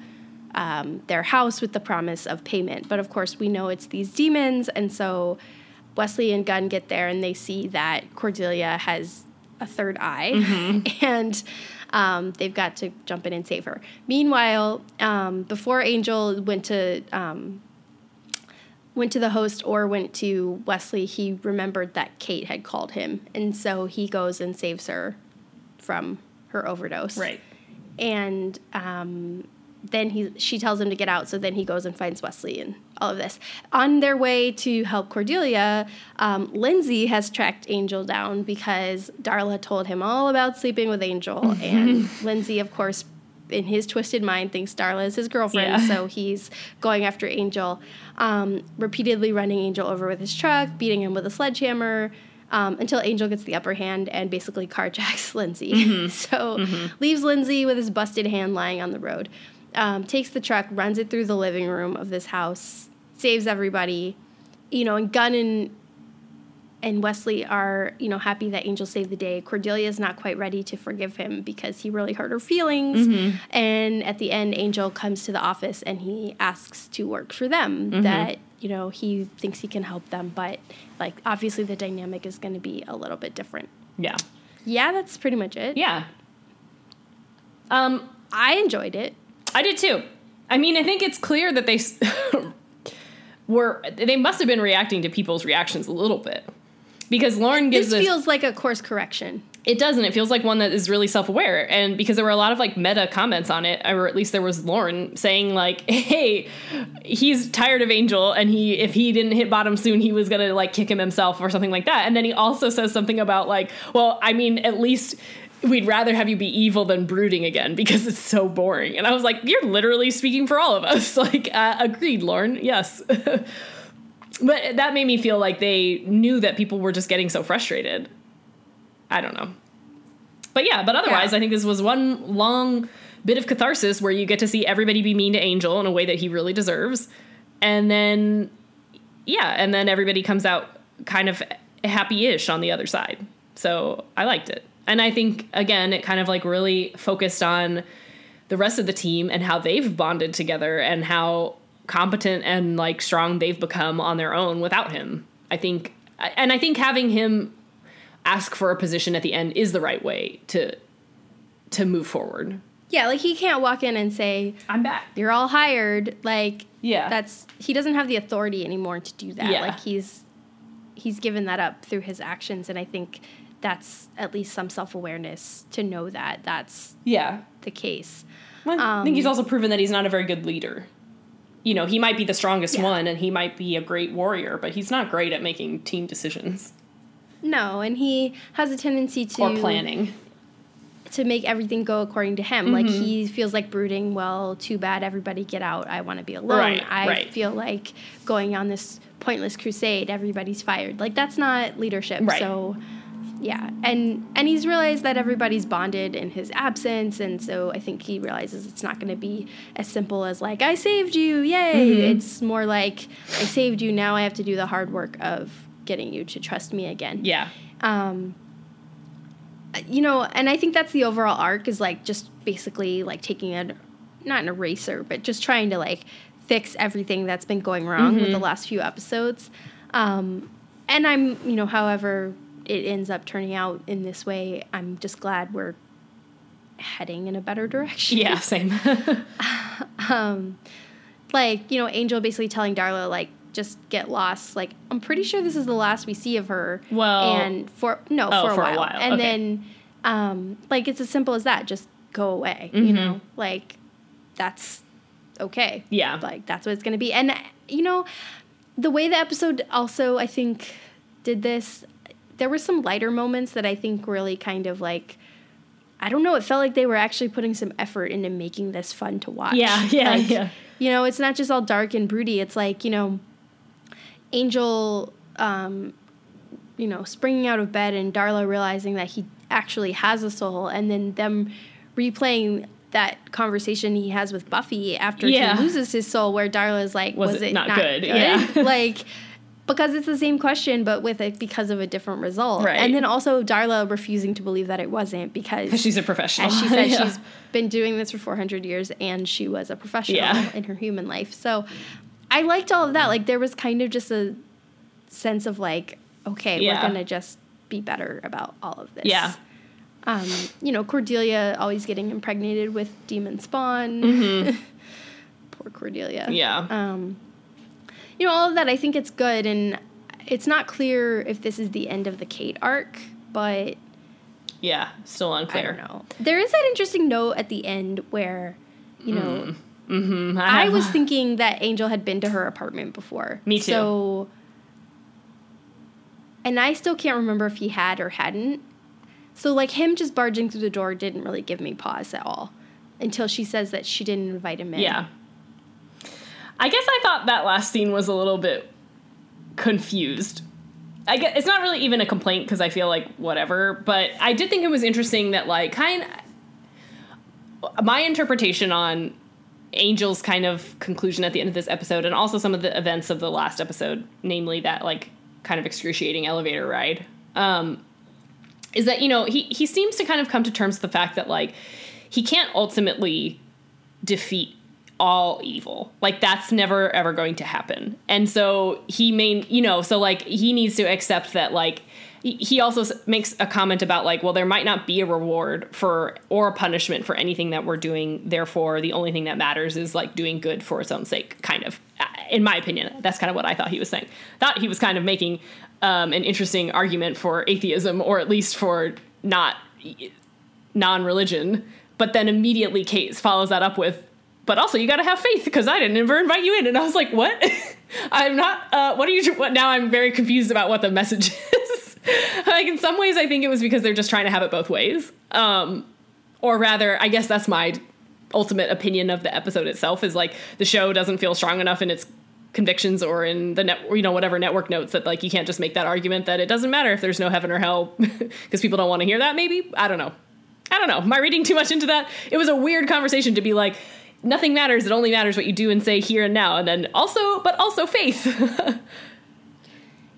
um, their house with the promise of payment. But of course, we know it's these demons, and so Wesley and Gunn get there, and they see that Cordelia has a third eye, (laughs) and um, they've got to jump in and save her. Meanwhile, um, before Angel went to um, went to the host or went to Wesley, he remembered that Kate had called him, and so he goes and saves her from her overdose. right. And um, then he she tells him to get out, so then he goes and finds Wesley and all of this. On their way to help Cordelia, um, Lindsey has tracked Angel down because Darla told him all about sleeping with Angel, (laughs) and Lindsey, of course. In his twisted mind, thinks Darla is his girlfriend, Yeah. so he's going after Angel, um, repeatedly running Angel over with his truck, beating him with a sledgehammer, um, until Angel gets the upper hand and basically (laughs) carjacks Lindsey. (laughs) so leaves Lindsey with his busted hand lying on the road. Um, takes the truck, runs it through the living room of this house, saves everybody. You know, and Gunn and and Wesley are, you know, happy that Angel saved the day. Cordelia is not quite ready to forgive him because he really hurt her feelings. And at the end, Angel comes to the office and he asks to work for them. That you know he thinks he can help them, but like obviously the dynamic is going to be a little bit different. Yeah. Yeah, that's pretty much it. Yeah. Um, I enjoyed it. I did too. I mean, I think it's clear that they (laughs) were they must have been reacting to people's reactions a little bit because Lorne gives This us feels like a course correction. it doesn't. It feels like one that is really self aware, and because there were a lot of like meta comments on it, or at least there was Lorne saying like, (laughs) "Hey, he's tired of Angel, and he if he didn't hit bottom soon, he was gonna like kick him himself or something like that." And then he also says something about like, "Well, I mean, at least." We'd rather have you be evil than brooding again because it's so boring. And I was like, you're literally speaking for all of us. (laughs) Like, uh, agreed, Lorne. Yes. (laughs) but that made me feel like they knew that people were just getting so frustrated. I don't know. But yeah, but otherwise, Yeah. I think this was one long bit of catharsis where you get to see everybody be mean to Angel in a way that he really deserves. And then, yeah, and then everybody comes out kind of happy ish on the other side. So I liked it. And I think, again, it kind of like really focused on the rest of the team and how they've bonded together and how competent and like strong they've become on their own without him. I think, and I think having him ask for a position at the end is the right way to to move forward. Yeah, like he can't walk in and say, I'm back. "You're all hired." Like, Yeah. that's he doesn't have the authority anymore to do that. Yeah. Like he's he's given that up through his actions, and I think that's at least some self awareness to know that that's Yeah. the case. Well, I think he's also proven that he's not a very good leader. You know, he might be the strongest Yeah. one and he might be a great warrior, but he's not great at making team decisions No, and he has a tendency to or planning. to make everything go according to him. Like Mm-hmm. he feels like brooding, well, too bad everybody get out. I want to be alone. Right, I right. feel like going on this pointless crusade, everybody's fired. Like that's not leadership. Right. So yeah. And and he's realized that everybody's bonded in his absence and so I think he realizes it's not going to be as simple as like I saved you. Yay. Mm-hmm. It's more like I saved you, now I have to do the hard work of getting you to trust me again Yeah. um you know and i think that's the overall arc is like just basically like taking a not an eraser but just trying to like fix everything that's been going wrong with the last few episodes um and i'm you know however it ends up turning out in this way i'm just glad we're heading in a better direction Yeah, same. (laughs) like you know angel basically telling darla like just get lost like i'm pretty sure this is the last we see of her Well- and for no Oh, for, a, for a while. while, and okay. then um like it's as simple as that just go away Mm-hmm. you know like that's okay Yeah. like that's what it's gonna be and you know the way the episode also i think did this there were some lighter moments that i think really kind of like I don't know. It felt like they were actually putting some effort into making this fun to watch. Yeah, yeah, Like, yeah. You know, it's not just all dark and broody. It's like you know, Angel, um, you know, springing out of bed and Darla realizing that he actually has a soul, and then them replaying that conversation he has with Buffy after Yeah. he loses his soul, where Darla is like, Was "Was, it it, not not, good?" good?" Yeah. (laughs) like. Because it's the same question, but with it because of a different result, Right. and then also Darla refusing to believe that it wasn't because She's a professional. as she said, (laughs) Yeah. she's been doing this for 400 years and she was a professional Yeah. in her human life. So I liked all of that. Like, there was kind of just a sense of like, okay, Yeah. we're going to just be better about all of this. Yeah. Um, you know, Cordelia always getting impregnated with demon spawn. (laughs) Poor Cordelia. Mm-hmm. Yeah. Um, you know, all of that, I think it's good. And it's not clear if this is the end of the Kate arc, but yeah. Still unclear. I don't know. There is that interesting note at the end where, you know, Mm-hmm. I have- was (sighs) thinking that Angel had been to her apartment before. Me too. So, and I still can't remember if he had or hadn't. So, like, him just barging through the door didn't really give me pause at all until she says that she didn't invite him in. Yeah. I guess I thought that last scene was a little bit confused. I guess it's not really even a complaint because I feel like whatever, but I did think it was interesting that like kind my interpretation on Angel's kind of conclusion at the end of this episode and also some of the events of the last episode, namely that like kind of excruciating elevator ride. Um is that you know he he seems to kind of come to terms with the fact that like he can't ultimately defeat all evil. Like that's never ever going to happen. And so he may, you know, so like he needs to accept that like he- he also makes a comment about like well there might not be a reward for or a punishment for anything that we're doing therefore the only thing that matters is like doing good for its own sake kind of Uh, in my opinion that's kind of what i thought he was saying thought he was kind of making um, an interesting argument for atheism or at least for not non-religion but then immediately kate follows that up with but also you got to have faith because i didn't ever invite you in. And i was like what? (laughs) I'm not uh, what are you what now i'm very confused about what the message (laughs) is. Like in some ways i think it was because they're just trying to have it both ways. Um, or rather i guess that's my ultimate opinion of the episode itself is like the show doesn't feel strong enough in its convictions or in the net you know whatever network notes that like you can't just make that argument that it doesn't matter if there's no heaven or hell (laughs) because people don't want to hear that maybe? I don't know. I don't know. Am i reading too much into that? It was a weird conversation to be like nothing matters it only matters what you do and say here and now and then also but also faith (laughs) i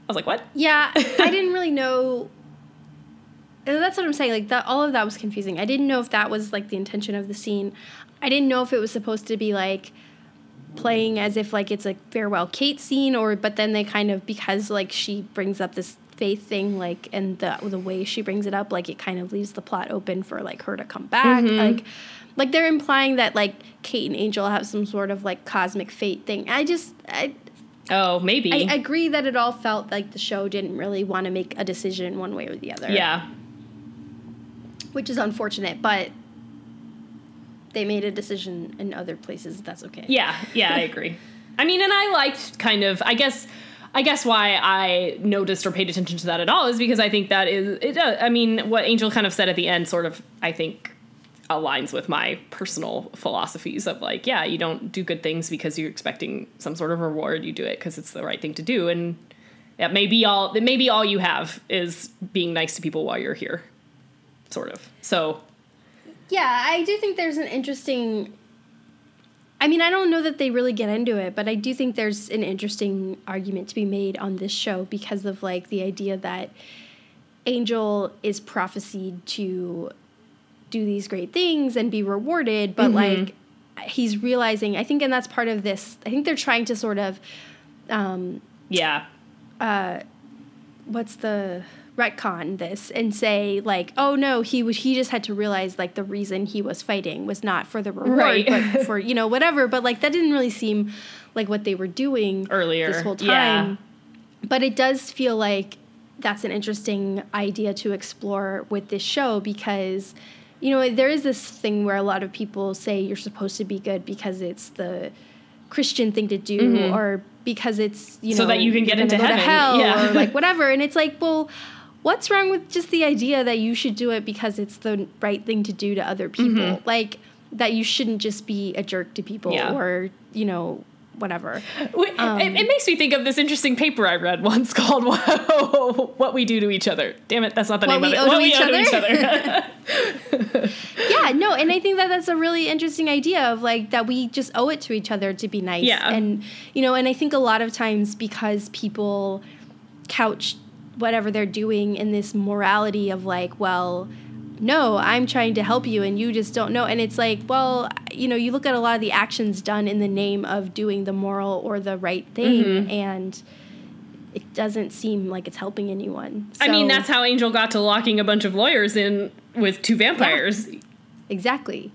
was like what Yeah, (laughs) I didn't really know. That's what I'm saying. Like that, all of that was confusing. I didn't know if that was like the intention of the scene. I didn't know if it was supposed to be like playing as if like it's a farewell Kate scene, or but then they kind of because like she brings up this faith thing like and the the way she brings it up like it kind of leaves the plot open for like her to come back Mm-hmm. like like they're implying that like Kate and Angel have some sort of like cosmic fate thing. I just I Oh, maybe. I agree that it all felt like the show didn't really want to make a decision one way or the other. yeah. Which is unfortunate, but they made a decision in other places. That's okay. Yeah, yeah, I agree. (laughs) I mean, and I liked kind of, I guess, I guess why I noticed or paid attention to that at all is because I think that is, it. Uh, I mean, what Angel kind of said at the end, sort of, I think, aligns with my personal philosophies of like, yeah, you don't do good things because you're expecting some sort of reward. You do it because it's the right thing to do, and that may be all. That may be all you have is being nice to people while you're here, sort of. So Yeah, I do think there's an interesting. I mean, I don't know that they really get into it, but I do think there's an interesting argument to be made on this show because of like the idea that Angel is prophesied to do these great things and be rewarded, but like he's realizing, I think, and that's part of this. I think they're trying to sort of um, yeah, what's the retcon this and say like oh no he was he just had to realize like the reason he was fighting was not for the reward Right. but (laughs) for you know whatever but like that didn't really seem like what they were doing Earlier, this whole yeah. time but it does feel like that's an interesting idea to explore with this show because you know there is this thing where a lot of people say you're supposed to be good because it's the christian thing to do or because it's you Mm-hmm. So know that you can get into gonna go to heaven. hell Yeah. or like whatever (laughs) and it's like well what's wrong with just the idea that you should do it because it's the right thing to do to other people Mm-hmm. like that you shouldn't just be a jerk to people Yeah. or you know whatever Wait, it, it um, makes me think of this interesting paper I read once (laughs) called (laughs) "What We Do to Each Other." Damn it, that's not the What name of it. What we owe to each Other? other. (laughs) yeah no and i think that that's a really interesting idea of like that we just owe it to each other to be nice Yeah. and you know and i think a lot of times because people couch whatever they're doing in this morality of like well no i'm trying to help you and you just don't know and it's like well you know you look at a lot of the actions done in the name of doing the moral or the right thing Mm-hmm. and it doesn't seem like it's helping anyone I mean, that's how Angel got to locking a bunch of lawyers in with two vampires. Exactly.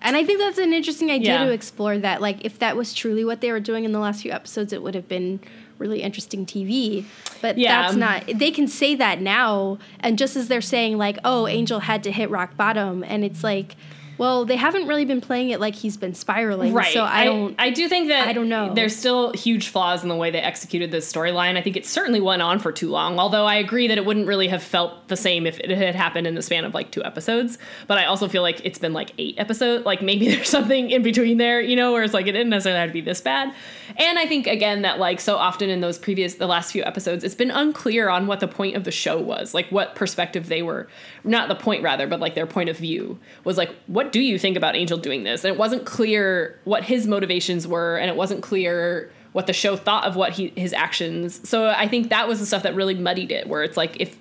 And I think that's an interesting idea Yeah. to explore that. Like, if that was truly what they were doing in the last few episodes, it would have been really interesting TV. But Yeah. that's not, they can say that now. And just as they're saying, like, oh, Angel had to hit rock bottom. And it's like, well, they haven't really been playing it like he's been spiraling. Right. So I don't. I do think that I don't know. There's still huge flaws in the way they executed this storyline. I think it certainly went on for too long. Although I agree that it wouldn't really have felt the same if it had happened in the span of like two episodes. But I also feel like it's been like eight episodes. Like maybe (laughs) there's something in between there, you know, where it's like it didn't necessarily have to be this bad. And I think again that like so often in those previous the last few episodes, it's been unclear on what the point of the show was, like what perspective they were, not the point rather, but like their point of view was like, what do you think about Angel doing this? And it wasn't clear what his motivations were, and it wasn't clear what the show thought of what he his actions. So I think that was the stuff that really muddied it, where it's like if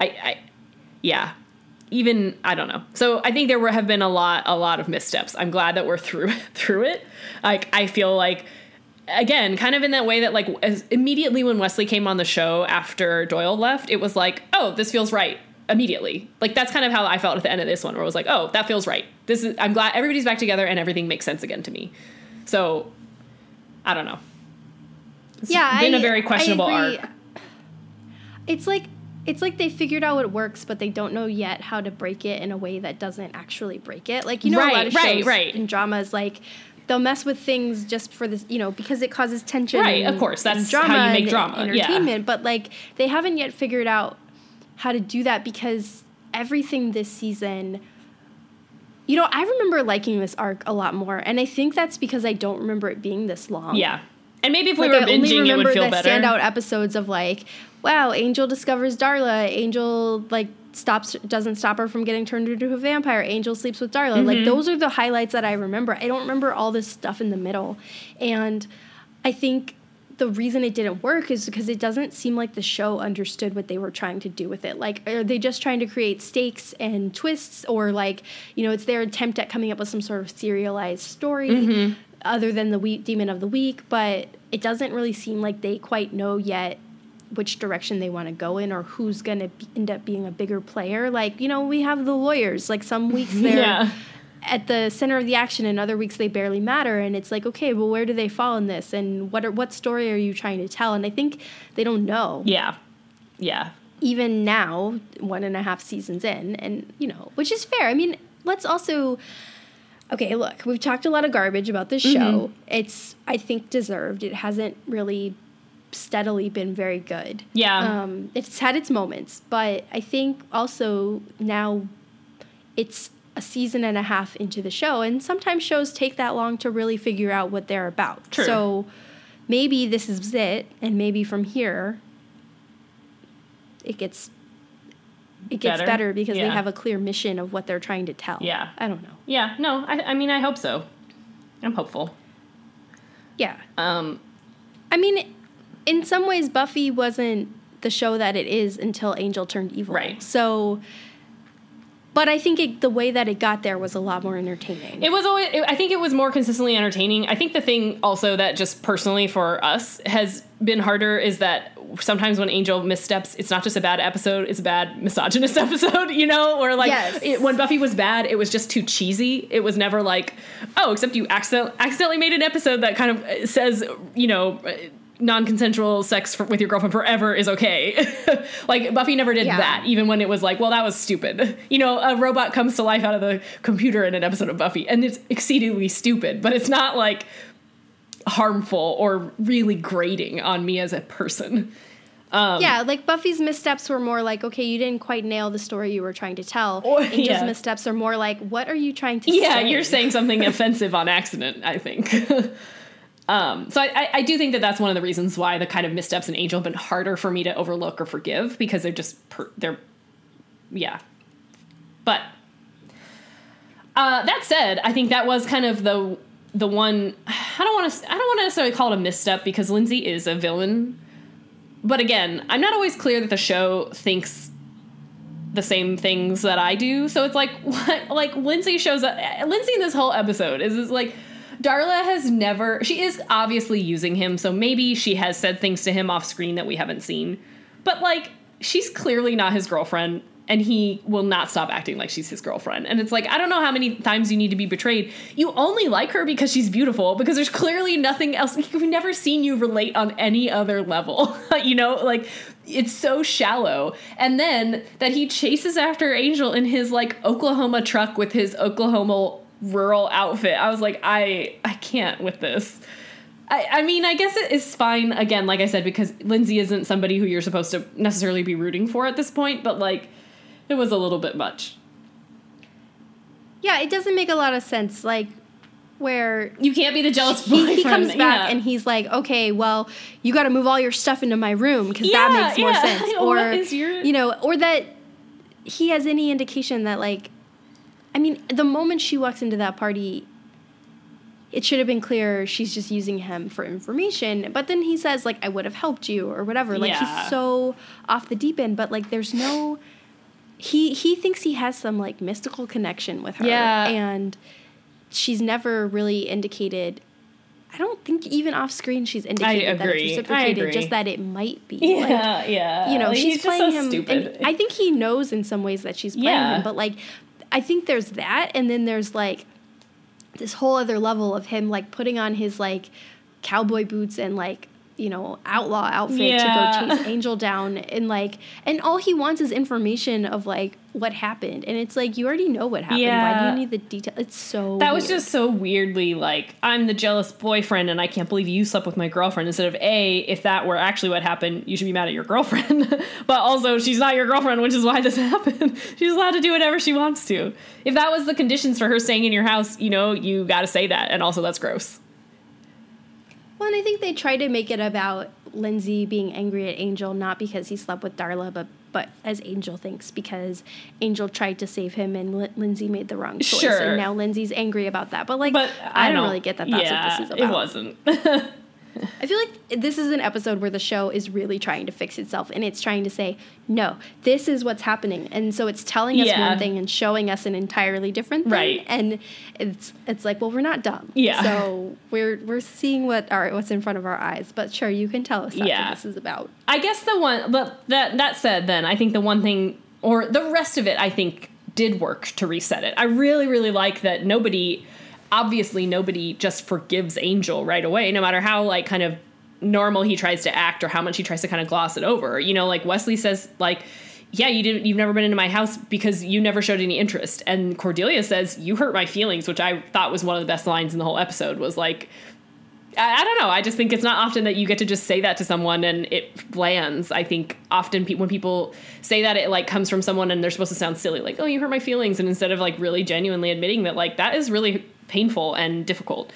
I, I yeah even I don't know. So I think there were, have been a lot a lot of missteps. I'm glad that we're through (laughs) through it. Like I feel like again, kind of in that way that like immediately when Wesley came on the show after Doyle left, it was like, "Oh, this feels right." Immediately. Like that's kind of how I felt at the end of this one where it was like, "Oh, that feels right." This is I'm glad everybody's back together and everything makes sense again to me. So I don't know. It's yeah, been a a very questionable arc. It's like it's like they figured out what works, but they don't know yet how to break it in a way that doesn't actually break it. Like you know, a lot Right, of shows right, right. and dramas like they'll mess with things just for this, you know, because it causes tension. Right, of course, and that's how you make and drama, yeah. entertainment. But like they haven't yet figured out how to do that because everything this season. You know, I remember liking this arc a lot more, and I think that's because I don't remember it being this long. Yeah. And maybe if we Like were I only binging, it remember would feel the better. standout episodes of like, wow, Angel discovers Darla. Angel like stops doesn't stop her from getting turned into a vampire. Angel sleeps with Darla. Mm-hmm. Like those are the highlights that I remember. I don't remember all this stuff in the middle. And I think the reason it didn't work is because it doesn't seem like the show understood what they were trying to do with it. Like, are they just trying to create stakes and twists, or like, you know, it's their attempt at coming up with some sort of serialized story Mm-hmm. other than the demon of the week? But it doesn't really seem like they quite know yet which direction they want to go in or who's going to end up being a bigger player. Like, you know, we have the lawyers. Like some weeks (laughs) they're Yeah. At the center of the action and other weeks they barely matter and it's like, okay, well where do they fall in this and what are what story are you trying to tell? And I think they don't know Yeah. Yeah. even now, one and a half seasons in, and you know, which is fair. I mean, let's also. Okay, look, we've talked a lot of garbage about this show. Mm-hmm. It's, I think, deserved. It hasn't really steadily been very good. Yeah. Um, it's had its moments, but I think also now it's a season and a half into the show, and sometimes shows take that long to really figure out what they're about. True. So maybe this is it, and maybe from here it gets it gets Better? better, because Yeah. they have a clear mission of what they're trying to tell. Yeah. I don't know. Yeah. No, I, I mean, I hope so. I'm hopeful. Yeah. Um, I mean, in some ways, Buffy wasn't the show that it is until Angel turned evil. Right. So, but I think it, the way that it got there was a lot more entertaining. It was always. I think it was more consistently entertaining. I think the thing also that just personally for us has been harder is that sometimes when Angel missteps, it's not just a bad episode; it's a bad misogynist (laughs) episode. You know, or like Yes. it, when Buffy was bad, it was just too cheesy. It was never like, oh, except you accident- accidentally made an episode that kind of uh, says, you know. Non-consensual sex for, with your girlfriend forever is okay. (laughs) like Buffy never did Yeah. that, even when it was like, well, that was stupid. You know, a robot comes to life out of the computer in an episode of Buffy, and it's exceedingly stupid, but it's not like harmful or really grating on me as a person. Um, yeah, like Buffy's missteps were more like, okay, you didn't quite nail the story you were trying to tell. Or- Angel's yeah. missteps are more like, what are you trying to Yeah, say? you're saying something (laughs) offensive on accident, I think. (laughs) um, so I, I, do think that that's one of the reasons why the kind of missteps in Angel have been harder for me to overlook or forgive because they're just, per, they're, yeah. But uh, that said, I think that was kind of the the one. I don't want to. I don't want to necessarily call it a misstep because Lindsey is a villain. But again, I'm not always clear that the show thinks the same things that I do. So it's like (laughs) what like Lindsey shows up Lindsey in this whole episode is is like Darla has never she is obviously using him, so maybe she has said things to him off screen that we haven't seen. But like she's clearly not his girlfriend and he will not stop acting like she's his girlfriend. And it's like I don't know how many times you need to be betrayed. You only like her because she's beautiful because there's clearly nothing else. (laughs) We've never seen you relate on any other level. (laughs) you know, like it's so shallow. And then that he chases after Angel in his like Oklahoma truck with his Oklahoma rural outfit. I was like, I I can't with this. I, I mean, I guess it is fine again, like I said, because Lindsey isn't somebody who you're supposed to necessarily be rooting for at this point, but like it was a little bit much. Yeah, it doesn't make a lot of sense. Like, where You can't be the jealous boyfriend. he, he comes back yeah. and he's like, okay, well, you got to move all your stuff into my room because Yeah, that makes more yeah. (laughs) sense. Or, your- you know, or that he has any indication that, like, I mean, the moment she walks into that party, it should have been clear she's just using him for information. But then he says, like, I would have helped you or whatever. Like, Yeah. he's so off the deep end, but, like, there's no. He, he thinks he has some like mystical connection with her Yeah. and she's never really indicated I don't think even off screen she's indicated that it's reciprocated, just that it might be. Yeah, Like, yeah. you know, Like, she's playing so him. I think he knows in some ways that she's playing Yeah. him, but like, I think there's that, and then there's like this whole other level of him like putting on his like cowboy boots and like you know outlaw outfit Yeah. to go chase (laughs) Angel down, and like, and all he wants is information of like what happened, and it's like you already know what happened. yeah. Why do you need the detail? It's so That was weird. just so weirdly like I'm the jealous boyfriend and I can't believe you slept with my girlfriend instead of a if that were actually what happened you should be mad at your girlfriend (laughs) but also she's not your girlfriend which is why this (laughs) happened she's allowed to do whatever she wants to if that was the conditions for her staying in your house you know you got to say that and also that's gross Well, and I think they try to make it about Lindsey being angry at Angel, not because he slept with Darla, but but as Angel thinks, because Angel tried to save him and Lin- Lindsey made the wrong choice, Sure. and now Lindsey's angry about that. But like, but I, don't really get that. That's yeah, what this is about. it wasn't (laughs) I feel like this is an episode where the show is really trying to fix itself and it's trying to say, no, this is what's happening. And so it's telling us Yeah. one thing and showing us an entirely different thing. Right. And it's it's like, well, we're not dumb. Yeah. So we're we're seeing what our what's in front of our eyes. But sure, you can tell us Yeah. what this is about. I guess the one, but that that said, then I think the one thing, or the rest of it, I think did work to reset it. I really, really like that nobody, obviously, nobody just forgives Angel right away, no matter how like kind of normal he tries to act or how much he tries to kind of gloss it over. You know, like Wesley says, like. Yeah, you didn't. You've never been into my house because you never showed any interest. And Cordelia says, "You hurt my feelings," which I thought was one of the best lines in the whole episode. Was like, I, I don't know. I just think it's not often that you get to just say that to someone and it lands. I think often pe- when people say that, it like comes from someone and they're supposed to sound silly, like "Oh, you hurt my feelings," and instead of like really genuinely admitting that, like that is really painful and difficult.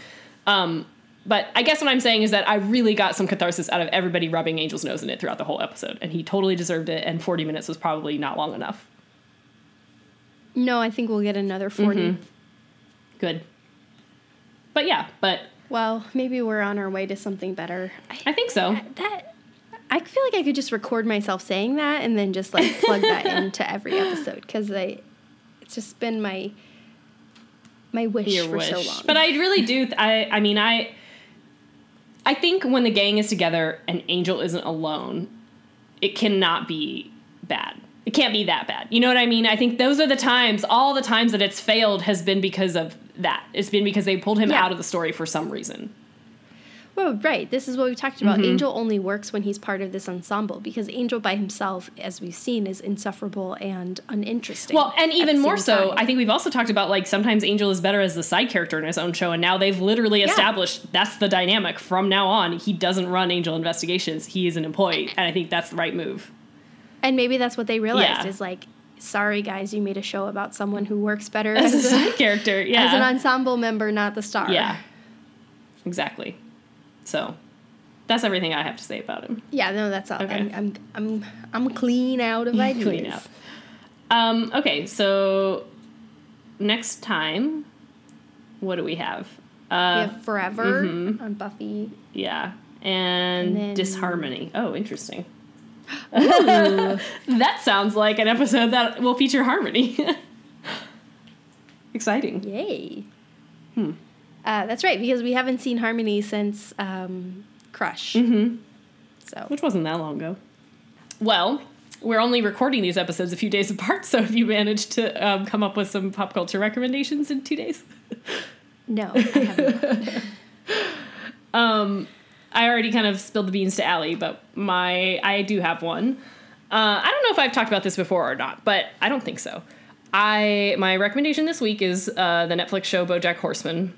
Um, but I guess what I'm saying is that I really got some catharsis out of everybody rubbing Angel's nose in it throughout the whole episode, and he totally deserved it. And 40 minutes was probably not long enough. No, I think we'll get another 40. Mm-hmm. Good. But yeah, but Well, maybe we're on our way to something better. I, I think so. that I feel like I could just record myself saying that and then just like plug that (laughs) into every episode because I it's just been my my wish your for wish. so long. But I really do. th- I I mean I. I think when the gang is together and Angel isn't alone, it cannot be bad. It can't be that bad. You know what I mean? I think those are the times, all the times that it's failed has been because of that. It's been because they pulled him Yeah. out of the story for some reason. Well, right. This is what we talked about. Mm-hmm. Angel only works when he's part of this ensemble because Angel by himself, as we've seen, is insufferable and uninteresting. Well, and even more so, time. I think we've also talked about like sometimes Angel is better as the side character in his own show, and now they've literally Yeah. established that's the dynamic from now on. He doesn't run Angel Investigations; he is an employee, and I think that's the right move. and maybe that's what they realized Yeah. is like, sorry guys, you made a show about someone who works better As as, a a, side character, yeah, (laughs) as an ensemble member, not the star. yeah, exactly. So that's everything I have to say about him. Yeah, no, that's all. Okay. I'm, I'm, I'm, I'm clean out of (laughs) ideas. Clean out. Um, okay, so next time, what do we have? We Uh, have Forever mhm. on Buffy. Yeah. And, And then- disharmony. Oh, interesting. (laughs) that sounds like an episode that will feature harmony. (laughs) Exciting. Yay. Hmm. Uh, that's right, because we haven't seen Harmony since um, Crush. Mm-hmm. So Which wasn't that long ago. Well, we're only recording these episodes a few days (laughs) apart, so if you managed to um, come up with some pop culture recommendations in two days. no, I haven't. (laughs) Um, I already kind of spilled the beans to Allie, but my I do have one. Uh, I don't know if I've talked about this before or not, but I don't think so. I my recommendation this week is uh, the Netflix show BoJack Horseman,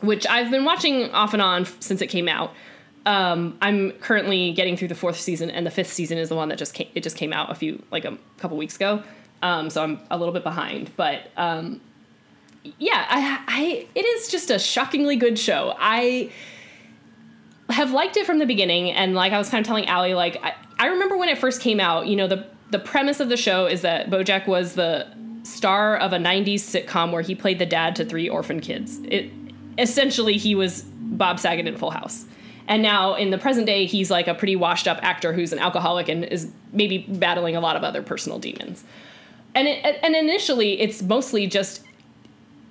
which I've been watching off and on since it came out. Um, I'm currently getting through the fourth season, and the fifth season is the one that just came, it just came out a few like a couple weeks ago. Um, so I'm a little bit behind, but um, yeah, I, I it is just a shockingly good show. I have liked it from the beginning, and like I was kind of telling Allie, like I, I remember when it first came out. You know, the the premise of the show is that BoJack was the star of a '90s sitcom where he played the dad to three orphan kids. It essentially he was Bob Saget in Full House. And now in the present day, he's like a pretty washed up actor who's an alcoholic and is maybe battling a lot of other personal demons. And it, and initially, it's mostly just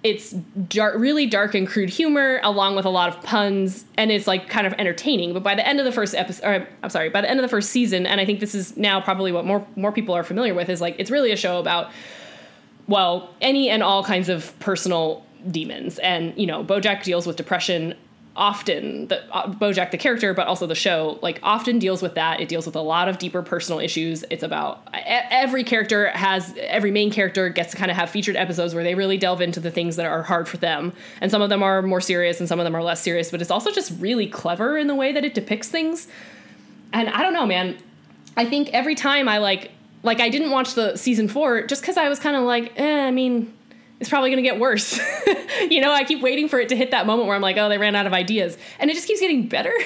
it's dark, really dark and crude humor, along with a lot of puns, and it's like kind of entertaining. But by the end of the first episode, I'm sorry, by the end of the first season, and I think this is now probably what more more people are familiar with, is like it's really a show about well, any and all kinds of personal demons, and you know, BoJack deals with depression often. The uh, BoJack the character, but also the show, like often deals with that. It deals with a lot of deeper personal issues. It's about every character has every main character gets to kind of have featured episodes where they really delve into the things that are hard for them, and some of them are more serious and some of them are less serious. But it's also just really clever in the way that it depicts things. And I don't know, man. I think every time I like like I didn't watch the season four just because I was kind of like, eh, I mean, it's probably gonna get worse. (laughs) you know, I keep waiting for it to hit that moment where I'm like, oh, they ran out of ideas, and it just keeps getting better. (laughs)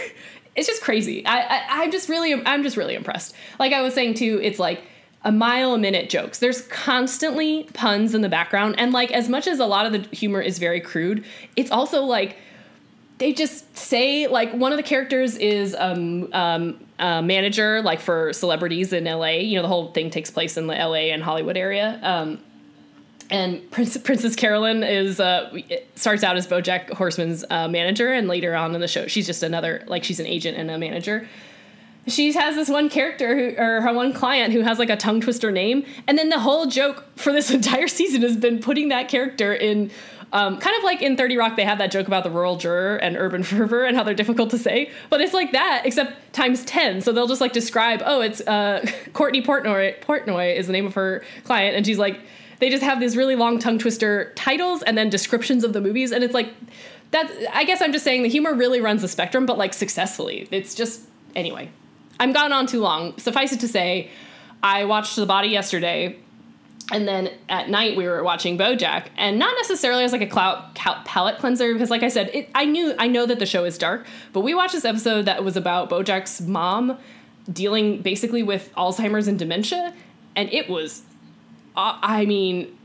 It's just crazy. I, I I'm just really I'm just really impressed. Like I was saying too, it's like a mile a minute jokes. There's constantly puns in the background, and like as much as a lot of the humor is very crude, it's also like they just say like one of the characters is um, um, a manager like for celebrities in LA. You know, the whole thing takes place in the LA and Hollywood area. Um, and Prince, Princess Carolyn is uh, starts out as BoJack Horseman's uh, manager, and later on in the show, she's just another like she's an agent and a manager. She has this one character who, or her one client who has like a tongue twister name, and then the whole joke for this (laughs) entire season has been putting that character in um, kind of like in 30 Rock, they have that joke about the rural juror and urban (laughs) fervor and how they're difficult to say. But it's like that, except times 10. So they'll just like describe, oh, it's uh, (laughs) Courtney Portnoy, Portnoy is the name of her client. And she's like, they just have these really long tongue twister titles and then descriptions of the movies. And it's like, that, I guess I'm just saying the humor really runs the spectrum, but like successfully. It's just, anyway, I'm gone on too long. Suffice it to say, I watched The Body yesterday and then at night we were watching BoJack, and not necessarily as like a clout, palate cleanser because, like I said, it, I knew I know that the show is dark, but we watched this episode that was about BoJack's mom dealing basically with Alzheimer's and dementia, and it was, uh, I mean,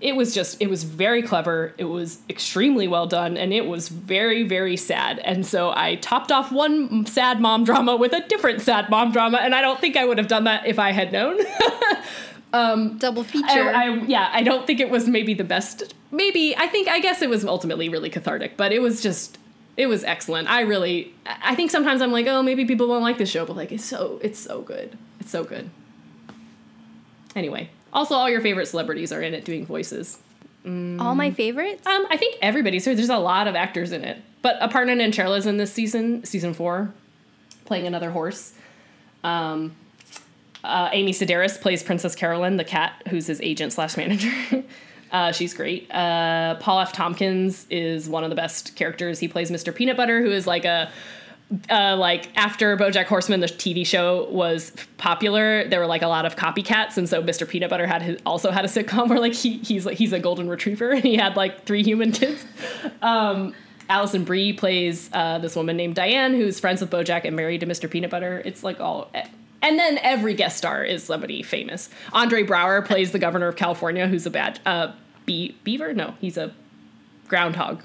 it was just it was very clever it was extremely well done and it was very very sad and so i topped off one sad mom drama with a different sad mom drama and i don't think i would have done that if i had known (laughs) Um, Double feature. I, I, yeah, I don't think it was maybe the best. Maybe I think I guess it was ultimately really cathartic, but it was just it was excellent. I really I think sometimes I'm like, oh, maybe people won't like this show, but like it's so it's so good. It's so good. Anyway, also all your favorite celebrities are in it doing voices. Mm. All my favorites? Um, I think everybody's here. There's a lot of actors in it, but Aparna Nancherla's in this season, season four, playing another horse. Um, uh, Amy Sedaris plays Princess Carolyn, the cat, who's his agent slash manager. (laughs) uh, she's great. Uh, Paul F. Tompkins is one of the best characters. He plays Mr. Peanut Butter, who is like a uh, like after BoJack Horseman, the TV show was popular, there were like a lot of copycats, and so Mr. Peanut Butter had his, also had a sitcom where like he he's like he's a golden retriever (laughs) and he had like three human kids. Um, Alison Brie plays uh, this woman named Diane who's friends with BoJack and married to Mr. Peanut Butter. It's like all and then every guest star is somebody famous. Andre Braugher plays the governor of California, who's a bad uh, bee- beaver. No, he's a groundhog.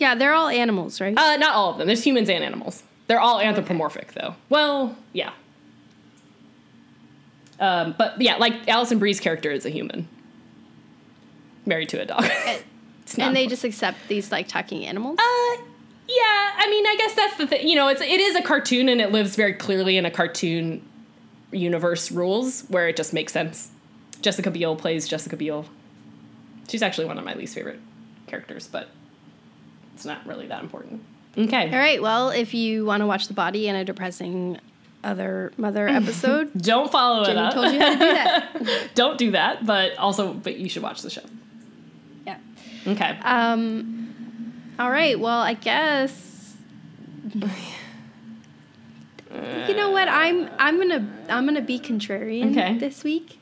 Yeah, they're all animals, right? Uh, not all of them. There's humans and animals. They're all anthropomorphic, though. Well, yeah. Um, but yeah, like Alison Brie's character is a human, married to a dog. and, (laughs) and they just accept these like talking animals. Uh, yeah, I mean, I guess that's the thing. You know, it's it is a cartoon, and it lives very clearly in a cartoon universe rules where it just makes sense. Jessica Biel plays Jessica Biel. She's actually one of my least favorite characters, but it's not really that important. Okay. All right. Well, if you want to watch The Body and a depressing other mother (laughs) episode, don't follow Jenny it up. told you how to do that. (laughs) don't do that, but also, but you should watch the show. Yeah. Okay. Um. All right. Well, I guess. you know what? I'm I'm gonna I'm gonna be contrarian okay. this week,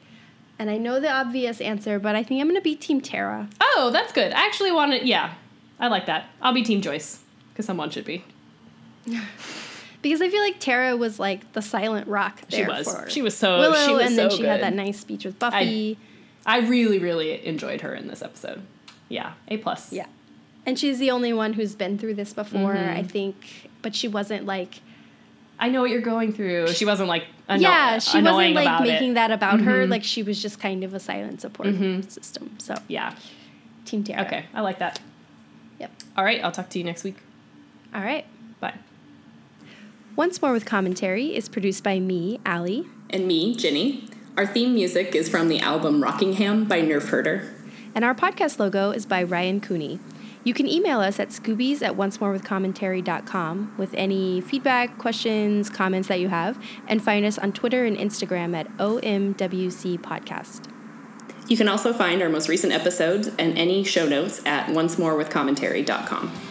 and I know the obvious answer, but I think I'm gonna be Team Tara. Oh, that's good. I actually want to. Yeah, I like that. I'll be Team Joyce because someone should be. (laughs) because I feel like Tara was like the silent rock. she was. she was so. Willow, she was and so then she good. had that nice speech with Buffy. I, I really, really enjoyed her in this episode. Yeah, a plus. Yeah. And she's the only one who's been through this before, mm-hmm. I think. But she wasn't like. I know what you're going through. She wasn't like anno- yeah, she wasn't like making it. that about mm-hmm. her. Like she was just kind of a silent support mm-hmm. system. So yeah, Team Tara. Okay, I like that. Yep. All right, I'll talk to you next week. All right. Bye. Once More with Commentary is produced by me, Allie. And me, Ginny. Our theme music is from the album Rockingham by Nerf Herder. And our podcast logo is by Ryan Cooney. You can email us at scoobies at oncemorewithcommentary.com with any feedback, questions, comments that you have, and find us on Twitter and Instagram at OMWC Podcast. You can also find our most recent episodes and any show notes at oncemorewithcommentary.com.